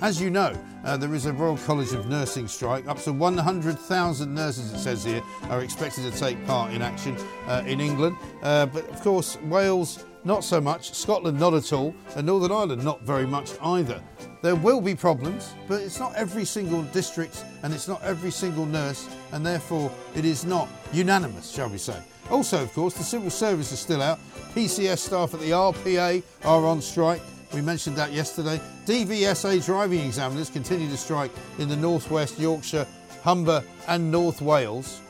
[SPEAKER 4] As you know, uh, there is a Royal College of Nursing strike. Up to 100,000 nurses, it says here, are expected to take part in action uh, in England. Uh, but of course, Wales, not so much. Scotland, not at all. And Northern Ireland, not very much either. There will be problems, but it's not every single district and it's not every single nurse, and therefore it is not unanimous, shall we say. Also, of course, the civil service is still out. PCS staff at the RPA are on strike. We mentioned that yesterday. DVSA driving examiners continue to strike in the Northwest, Yorkshire, Humber, and North Wales.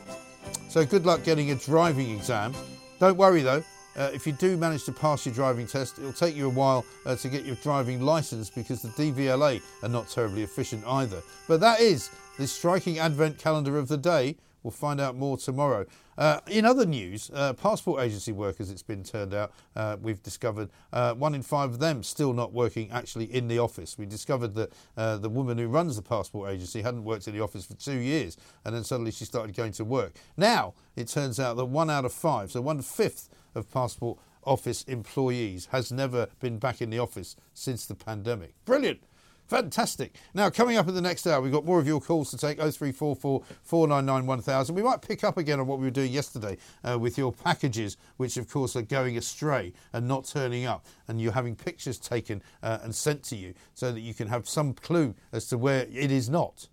[SPEAKER 4] So good luck getting a driving exam. Don't worry though, uh, if you do manage to pass your driving test, it'll take you a while uh, to get your driving licence because the DVLA are not terribly efficient either. But that is the striking advent calendar of the day. We'll find out more tomorrow. Uh, in other news, uh, passport agency workers, it's been turned out, uh, we've discovered uh, one in five of them still not working actually in the office. We discovered that uh, the woman who runs the passport agency hadn't worked in the office for two years and then suddenly she started going to work. Now it turns out that one out of five, so one fifth of passport office employees has never been back in the office since the pandemic. Brilliant! Fantastic. Now, coming up in the next hour, we've got more of your calls to take 0344 499 1000. We might pick up again on what we were doing yesterday uh, with your packages, which of course are going astray and not turning up, and you're having pictures taken uh, and sent to you so that you can have some clue as to where it is not.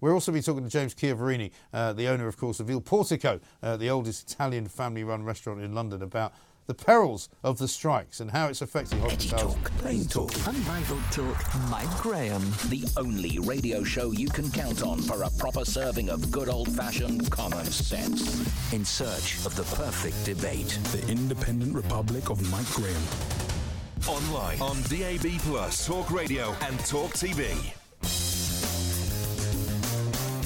[SPEAKER 4] We'll also be talking to James Chiavarini, uh, the owner, of course, of Il Portico, uh, the oldest Italian family run restaurant in London, about the perils of the strikes and how it's affecting hospitality.
[SPEAKER 1] Plain talk, unrivaled talk. Mike Graham, the only radio show you can count on for a proper serving of good old-fashioned common sense. In search of the perfect debate.
[SPEAKER 2] The Independent Republic of Mike Graham.
[SPEAKER 3] Online on DAB Plus, Talk Radio, and Talk TV.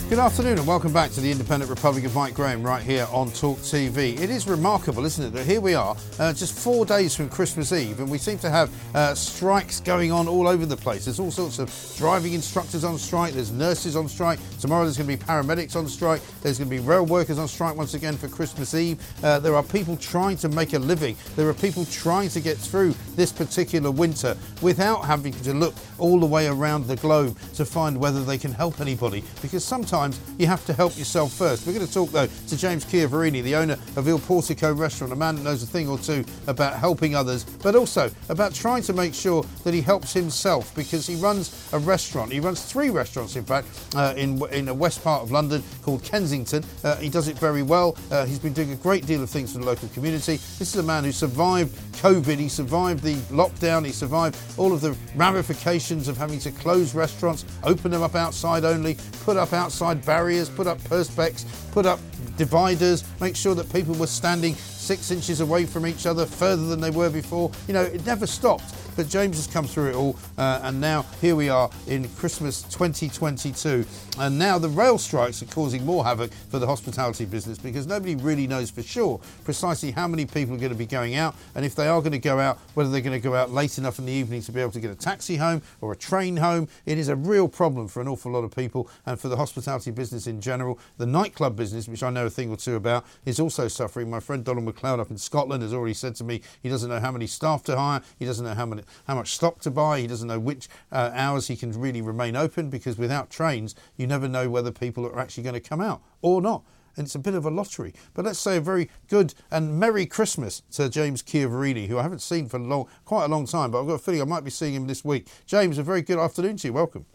[SPEAKER 4] Good afternoon and welcome back to the Independent Republic of Mike Graham right here on Talk TV. It is remarkable, isn't it, that here we are, uh, just four days from Christmas Eve, and we seem to have uh, strikes going on all over the place. There's all sorts of driving instructors on strike, there's nurses on strike, tomorrow there's going to be paramedics on strike, there's going to be rail workers on strike once again for Christmas Eve. Uh, there are people trying to make a living, there are people trying to get through this particular winter without having to look all the way around the globe to find whether they can help anybody, because sometimes you have to help yourself first. We're going to talk though to James Chiavarini, the owner of Il Portico restaurant, a man that knows a thing or two about helping others, but also about trying to make sure that he helps himself because he runs a restaurant. He runs three restaurants, in fact, uh, in in the west part of London called Kensington. Uh, he does it very well. Uh, he's been doing a great deal of things for the local community. This is a man who survived COVID. He survived the lockdown. He survived all of the ramifications of having to close restaurants, open them up outside only, put up outside barriers, put up perspex, put up dividers, make sure that people were standing six inches away from each other further than they were before. You know, it never stopped. But James has come through it all, uh, and now here we are in Christmas 2022. And now the rail strikes are causing more havoc for the hospitality business because nobody really knows for sure precisely how many people are going to be going out, and if they are going to go out, whether they're going to go out late enough in the evening to be able to get a taxi home or a train home. It is a real problem for an awful lot of people and for the hospitality business in general. The nightclub business, which I know a thing or two about, is also suffering. My friend Donald McLeod up in Scotland has already said to me he doesn't know how many staff to hire, he doesn't know how many how much stock to buy, he doesn't know which uh, hours he can really remain open because without trains, you never know whether people are actually going to come out or not and it's a bit of a lottery. But let's say a very good and Merry Christmas to James Chiavarini, who I haven't seen for long, quite a long time, but I've got a feeling I might be seeing him this week. James, a very good afternoon to you. Welcome.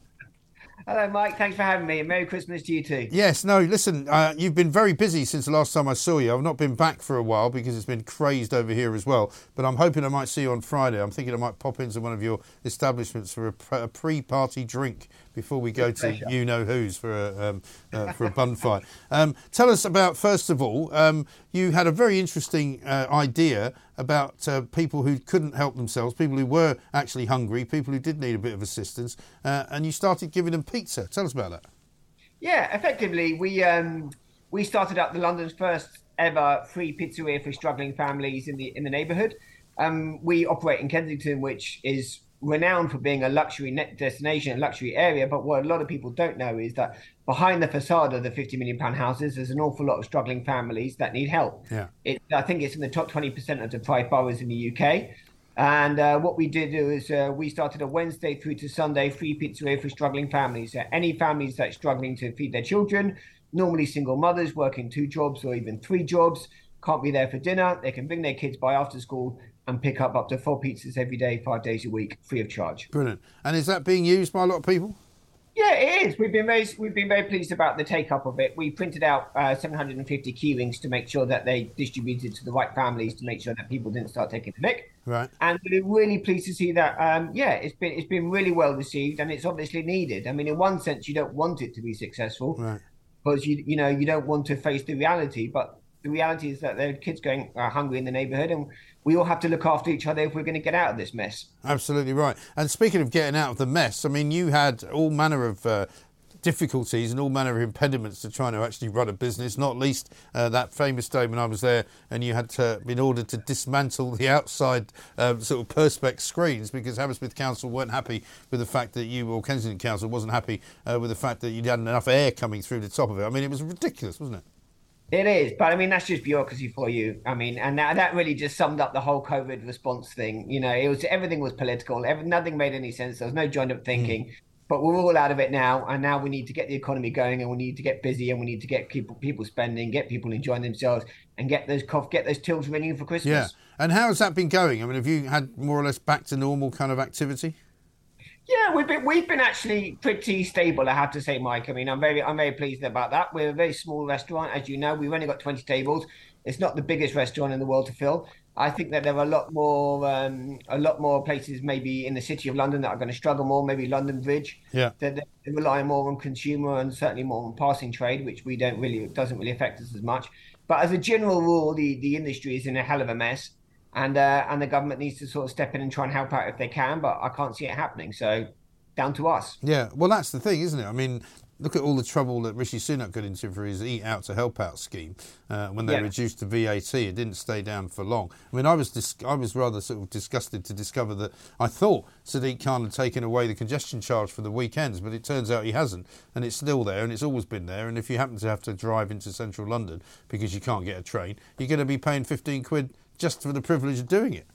[SPEAKER 13] Hello, Mike. Thanks for having me. And Merry Christmas to you too.
[SPEAKER 4] Yes, no, listen, uh, you've been very busy since the last time I saw you. I've not been back for a while because it's been crazed over here as well. But I'm hoping I might see you on Friday. I'm thinking I might pop into one of your establishments for a, pre party drink before we go to you know who's for a, um, uh, for a bun fight. Um, tell us about, first of all, um, you had a very interesting uh, idea about uh, people who couldn't help themselves, people who were actually hungry, people who did need a bit of assistance, uh, and you started giving them pizza. Tell us about that.
[SPEAKER 13] Yeah, effectively, we um, we started up the London's first ever free pizzeria for struggling families in the in the neighbourhood. Um, we operate in Kensington, which is renowned for being a luxury net destination, a luxury area. But what a lot of people don't know is that behind the facade of the 50 million pound houses, there's an awful lot of struggling families that need help.
[SPEAKER 4] Yeah.
[SPEAKER 13] It, I think it's in the top 20% of deprived boroughs in the UK. And uh, what we did is uh, we started a Wednesday through to Sunday free pizzeria for struggling families. Uh, any families that are struggling to feed their children, normally single mothers working two jobs or even three jobs, can't be there for dinner. They can bring their kids by after school and pick up up to four pizzas every day, five days a week, free of charge.
[SPEAKER 4] Brilliant. And is that being used by a lot of people?
[SPEAKER 13] Yeah, it is. We've been very we've been very pleased about the take up of it. We printed out uh, 750 key rings to make sure that they distributed to the right families to make sure that people didn't start taking the mick.
[SPEAKER 4] Right.
[SPEAKER 13] And we're really pleased to see that. Um, yeah, it's been it's been really well received, and it's obviously needed. I mean, in one sense, you don't want it to be successful,
[SPEAKER 4] right?
[SPEAKER 13] Because you you know you don't want to face the reality, but the reality is that there are kids going uh, hungry in the neighbourhood, and we all have to look after each other if we're going to get out of this mess.
[SPEAKER 4] Absolutely right. And speaking of getting out of the mess, I mean, you had all manner of. Uh, difficulties and all manner of impediments to trying to actually run a business, not least uh, that famous day when I was there and you had to, been ordered to dismantle the outside um, sort of perspex screens because Hammersmith Council weren't happy with the fact that you, or Kensington Council wasn't happy uh, with the fact that you'd hadn't enough air coming through the top of it. I mean, it was ridiculous, wasn't it?
[SPEAKER 13] It is, but I mean that's just bureaucracy for you. I mean, and that, that really just summed up the whole COVID response thing. You know, it was everything was political. Every, nothing made any sense. There was no joined up thinking. Mm. But we're all out of it now, and now we need to get the economy going, and we need to get busy, and we need to get people people spending, get people enjoying themselves, and get those cough, get those tills ringing for Christmas.
[SPEAKER 4] Yeah. And how has that been going? I mean, have you had more or less back to normal kind of activity?
[SPEAKER 13] Yeah, we've been we've been actually pretty stable, I have to say, Mike. I mean, I'm very I'm very pleased about that. We're a very small restaurant, as you know. We've only got 20 tables. It's not the biggest restaurant in the world to fill. I think that there are a lot more um, a lot more places maybe in the city of London that are going to struggle more. Maybe London Bridge.
[SPEAKER 4] Yeah.
[SPEAKER 13] That they rely more on consumer and certainly more on passing trade, which we don't really doesn't really affect us as much. But as a general rule, the the industry is in a hell of a mess and uh, and the government needs to sort of step in and try and help out if they can. But I can't see it happening. So down to us.
[SPEAKER 4] Yeah, well, that's the thing, isn't it? I mean, look at all the trouble that Rishi Sunak got into for his Eat Out to Help Out scheme uh, when they yeah. reduced the VAT. It didn't stay down for long. I mean, I was dis- I was rather sort of disgusted to discover that I thought Sadiq Khan had taken away the congestion charge for the weekends, but it turns out he hasn't, and it's still there, and it's always been there. And if you happen to have to drive into central London because you can't get a train, you're going to be paying 15 quid just for the privilege of doing it.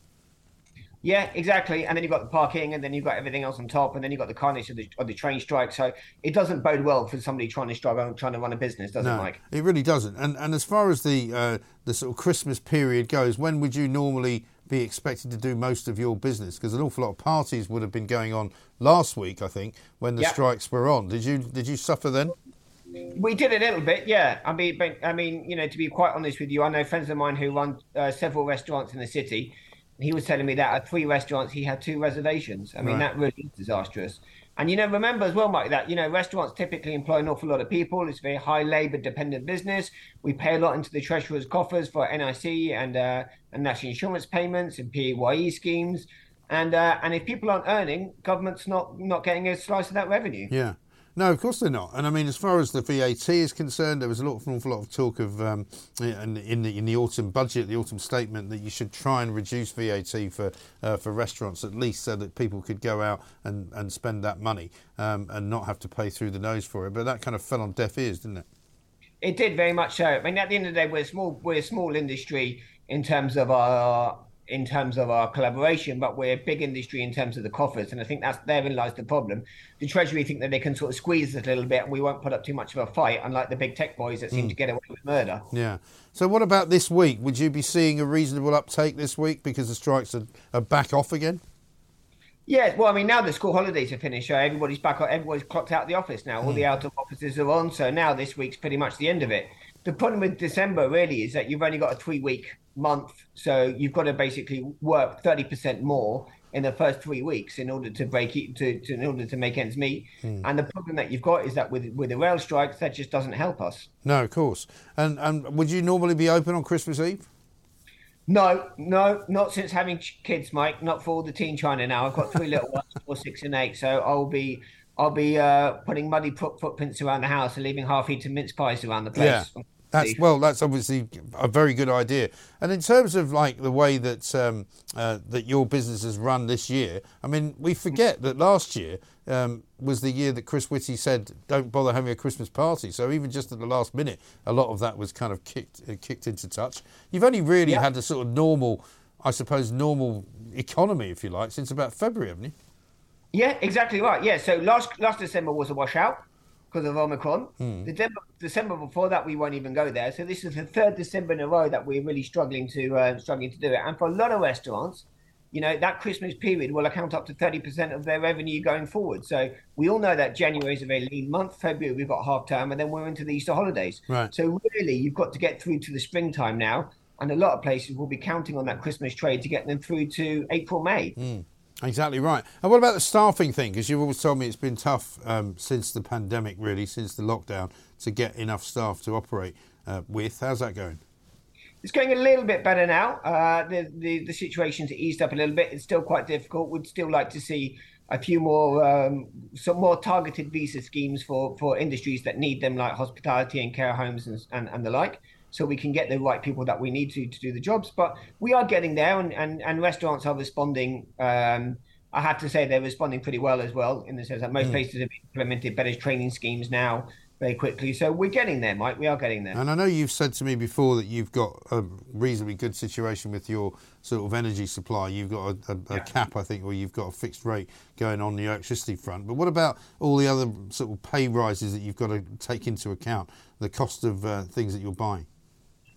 [SPEAKER 13] Yeah, exactly. And then you've got the parking, and then you've got everything else on top, and then you've got the carnage of the, of the train strike. So it doesn't bode well for somebody trying to struggle trying to run a business, does
[SPEAKER 4] no,
[SPEAKER 13] it, Mike?
[SPEAKER 4] It really doesn't. And and as far as the uh, the sort of Christmas period goes, when would you normally be expected to do most of your business? Because an awful lot of parties would have been going on last week, I think, when the yeah. strikes were on. Did you did you suffer then?
[SPEAKER 13] We did a little bit, yeah. I mean, but, I mean, you know, to be quite honest with you, I know friends of mine who run uh, several restaurants in the city he was telling me that at three restaurants he had two reservations. I mean, right. that really is disastrous. And you know, remember as well, Mike, that you know restaurants typically employ an awful lot of people. It's a very high labour dependent business. We pay a lot into the treasurer's coffers for NIC and uh, and national insurance payments and PAYE schemes. and uh, and if people aren't earning, government's not not getting a slice of that revenue.
[SPEAKER 4] Yeah. No, of course they're not. And I mean, as far as the VAT is concerned, there was an awful lot of talk of um, in, in, the in the autumn budget, the autumn statement, that you should try and reduce VAT for uh, for restaurants at least, so that people could go out and, and spend that money um, and not have to pay through the nose for it. But that kind of fell on deaf ears, didn't it?
[SPEAKER 13] It did very much so. I mean, at the end of the day, we're small we're a small industry in terms of our in terms of our collaboration, but we're a big industry in terms of the coffers, and I think that's therein lies the problem. The Treasury think that they can sort of squeeze it a little bit, and we won't put up too much of a fight, unlike the big tech boys that seem
[SPEAKER 4] Mm.
[SPEAKER 13] to get away with murder.
[SPEAKER 4] Yeah. So what about this week? Would you be seeing a reasonable uptake this week because the strikes are, are back off again?
[SPEAKER 13] Yeah, well, I mean, now the school holidays are finished, so everybody's back. Everybody's clocked out of the office now. All the out of offices are on, so now this week's pretty much the end of it. The problem with December really is that you've only got a three-week month, so you've got to basically work thirty percent more in the first three weeks in order to break it to, to in order to make ends meet.
[SPEAKER 4] Hmm.
[SPEAKER 13] And the problem that you've got is that with with the rail strikes, that just doesn't help us.
[SPEAKER 4] No, of course. And and would you normally be open on Christmas Eve?
[SPEAKER 13] No, no, not since having kids, Mike. Not for all the teen China now. I've got three little ones, four, six, and eight. So I'll be, I'll be uh, putting muddy footprints around the house and leaving half-eaten mince pies around the place.
[SPEAKER 4] Yeah. That's well. That's obviously a very good idea. And in terms of like the way that um, uh, that your business has run this year, I mean, we forget that last year um, was the year that Chris Whitty said, "Don't bother having a Christmas party." So even just at the last minute, a lot of that was kind of kicked uh, kicked into touch. You've only really
[SPEAKER 13] Yeah.
[SPEAKER 4] had a sort of normal, I suppose, normal economy, if you like, since about February, haven't you?
[SPEAKER 13] Yeah, exactly right. Yeah, so last last December was a washout because of Omicron. The December, December before that, we won't even go there. So this is the third December in a row that we're really struggling to uh, struggling to do it. And for a lot of restaurants, you know, that Christmas period will account up to thirty percent of their revenue going forward. So we all know that January is a very lean month. February we've got half term, and then we're into the Easter holidays.
[SPEAKER 4] Right.
[SPEAKER 13] So really, you've got to get through to the springtime now. And a lot of places will be counting on that Christmas trade to get them through to April, May.
[SPEAKER 4] Mm, exactly right. And what about the staffing thing? Because you've always told me it's been tough um, since the pandemic, really, since the lockdown, to get enough staff to operate uh, with. How's that going?
[SPEAKER 13] It's going a little bit better now. Uh, the, the the situation's eased up a little bit. It's still quite difficult. We'd still like to see a few more um, some more targeted visa schemes for for industries that need them, like hospitality and care homes and and, and the like. So we can get the right people that we need to to do the jobs. But we are getting there, and and, and restaurants are responding. Um, I have to say they're responding pretty well as well, in the sense that most
[SPEAKER 4] Mm.
[SPEAKER 13] places have implemented better training schemes now very quickly. So we're getting there, Mike. We are getting there.
[SPEAKER 4] And I know you've said to me before that you've got a reasonably good situation with your sort of energy supply. You've got a, a, a cap, I think, or you've got a fixed rate going on the electricity front. But what about all the other sort of pay rises that you've got to take into account? The cost of uh, things that you're buying.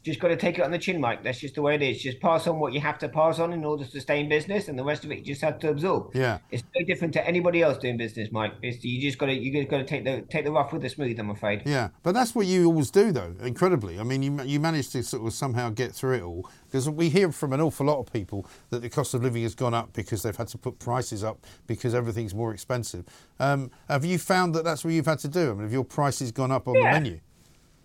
[SPEAKER 13] Just got to take it on the chin, Mike. That's just the way it is. Just pass on what you have to pass on in order to stay in business, and the rest of it you just have to absorb.
[SPEAKER 4] Yeah.
[SPEAKER 13] It's no different to anybody else doing business, Mike. It's, you just got to you just got to take the take the rough with the smooth. I'm afraid.
[SPEAKER 4] Yeah, but that's what you always do, though. Incredibly, I mean, you you manage to sort of somehow get through it all because we hear from an awful lot of people that the cost of living has gone up because they've had to put prices up because everything's more expensive. Um, have you found that that's what you've had to do? I mean, have your prices gone up on
[SPEAKER 13] Yeah.
[SPEAKER 4] the menu?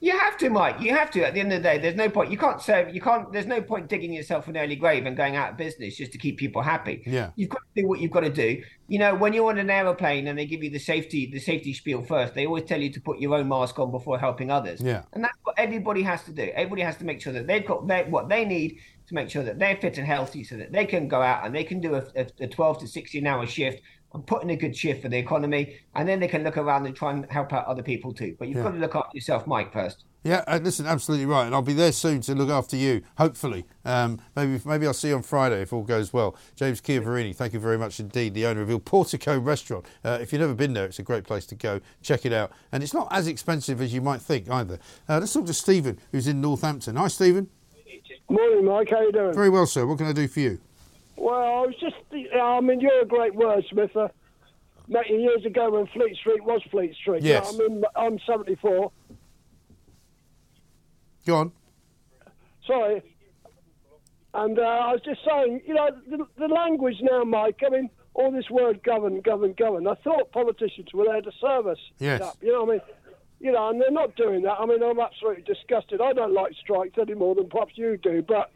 [SPEAKER 13] You have to, Mike. You have to. At the end of the day, there's no point. You can't serve. You can't. There's no point digging yourself an early grave and going out of business just to keep people happy.
[SPEAKER 4] Yeah.
[SPEAKER 13] You've got to do what you've got to do. You know, when you're on an aeroplane and they give you the safety the safety spiel first, they always tell you to put your own mask on before helping others.
[SPEAKER 4] Yeah.
[SPEAKER 13] And that's what everybody has to do. Everybody has to make sure that they've got their, what they need to make sure that they're fit and healthy, so that they can go out and they can do a, a, a 12 to 16 hour shift and put in a good shift for the economy, and then they can look around and try and help out other people too. But you've
[SPEAKER 4] Yeah.
[SPEAKER 13] got to look after yourself, Mike, first.
[SPEAKER 4] Yeah, uh, listen, absolutely right, and I'll be there soon to look after you. Hopefully, um, maybe maybe I'll see you on Friday if all goes well. James Chiavarini, thank you very much indeed, the owner of Il Portico Restaurant. Uh, if you've never been there, it's a great place to go. Check it out, and it's not as expensive as you might think either. Uh, let's talk to Stephen, who's in Northampton. Hi, Stephen.
[SPEAKER 14] Morning, Mike. How are you doing?
[SPEAKER 4] Very well, sir. What can I do for you?
[SPEAKER 14] Well, I was just, I mean, you're a great wordsmith. Uh, met you years ago when Fleet Street was Fleet Street.
[SPEAKER 4] Yes.
[SPEAKER 14] I mean, I'm 74.
[SPEAKER 4] Go on.
[SPEAKER 14] Sorry. And uh, I was just saying, you know, the, the language now, Mike, I mean, all this word govern, govern, govern. I thought politicians were there to serve us.
[SPEAKER 4] Yes.
[SPEAKER 14] You know what I mean? You know, and they're not doing that. I mean, I'm absolutely disgusted. I don't like strikes any more than perhaps you do, but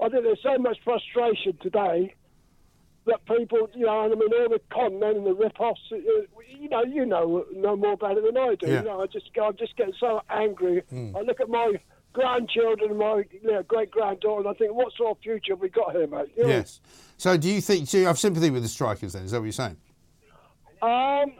[SPEAKER 14] I think there's so much frustration today that people, you know, and I mean, all the con men and the rip-offs, uh, you know, you know, know more about it than I do.
[SPEAKER 4] Yeah.
[SPEAKER 14] You know, I just, I just get so angry.
[SPEAKER 4] Mm.
[SPEAKER 14] I look at my grandchildren and my you know, great granddaughter, and I think, what sort of future have we got here, mate? You know?
[SPEAKER 4] Yes. So do you think, do you have sympathy with the strikers then? Is that what you're saying?
[SPEAKER 14] Um,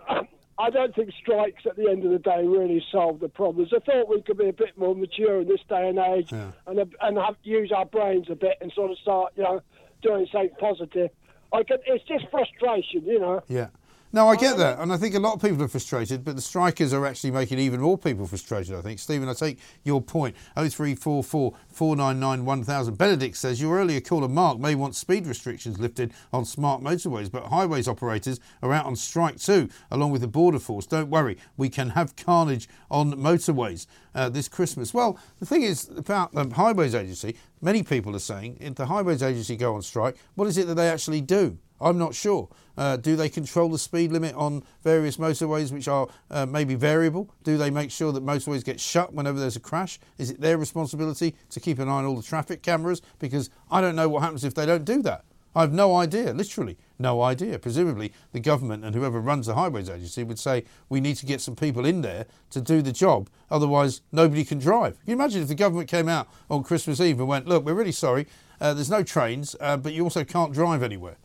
[SPEAKER 14] I don't think strikes at the end of the day really solve the problems. I thought we could be a bit more mature in this day and age
[SPEAKER 4] Yeah.
[SPEAKER 14] and uh, and have, use our brains a bit and sort of start, you know, doing something positive. I can, it's just frustration, you know.
[SPEAKER 4] Yeah. No, I get that, and I think a lot of people are frustrated, but the strikers are actually making even more people frustrated. I think, Stephen, I take your point. Oh three four four four nine nine one thousand. Benedict says your earlier caller Mark may want speed restrictions lifted on smart motorways, but highways operators are out on strike too, along with the border force. Don't worry, we can have carnage on motorways uh, this Christmas. Well, the thing is about the highways agency. Many people are saying if the highways agency go on strike, what is it that they actually do? I'm not sure. Uh, do they control the speed limit on various motorways, which are uh, maybe variable? Do they make sure that motorways get shut whenever there's a crash? Is it their responsibility to keep an eye on all the traffic cameras? Because I don't know what happens if they don't do that. I have no idea, literally no idea. Presumably, the government and whoever runs the highways agency would say we need to get some people in there to do the job, otherwise, nobody can drive. Can you imagine if the government came out on Christmas Eve and went, Look, we're really sorry, uh, there's no trains, uh, but you also can't drive anywhere?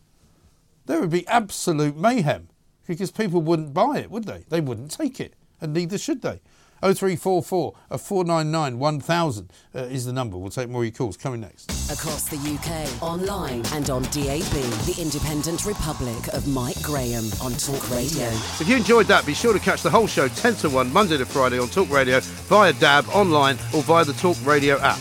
[SPEAKER 4] There would be absolute mayhem because people wouldn't buy it, would they? They wouldn't take it, and neither should they. 0344 499 1000 uh, is the number. We'll take more of your calls coming next.
[SPEAKER 15] Across the UK, online and on DAB, the Independent Republic of Mike Graham on Talk Radio.
[SPEAKER 4] If you enjoyed that, be sure to catch the whole show 10 to 1 Monday to Friday on Talk Radio via DAB, online, or via the Talk Radio app.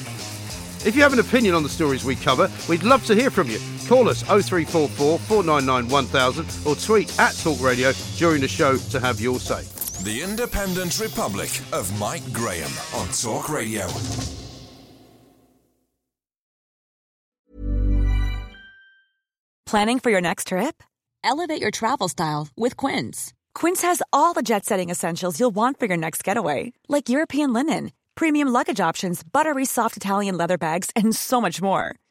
[SPEAKER 4] If you have an opinion on the stories we cover, we'd love to hear from you. Call us 0344 499 1000 or tweet at Talk Radio during the show to have your say.
[SPEAKER 3] The Independent Republic of Mike Graham on Talk Radio.
[SPEAKER 16] Planning for your next trip? Elevate your travel style with Quince. Quince has all the jet setting essentials you'll want for your next getaway, like European linen, premium luggage options, buttery soft Italian leather bags, and so much more.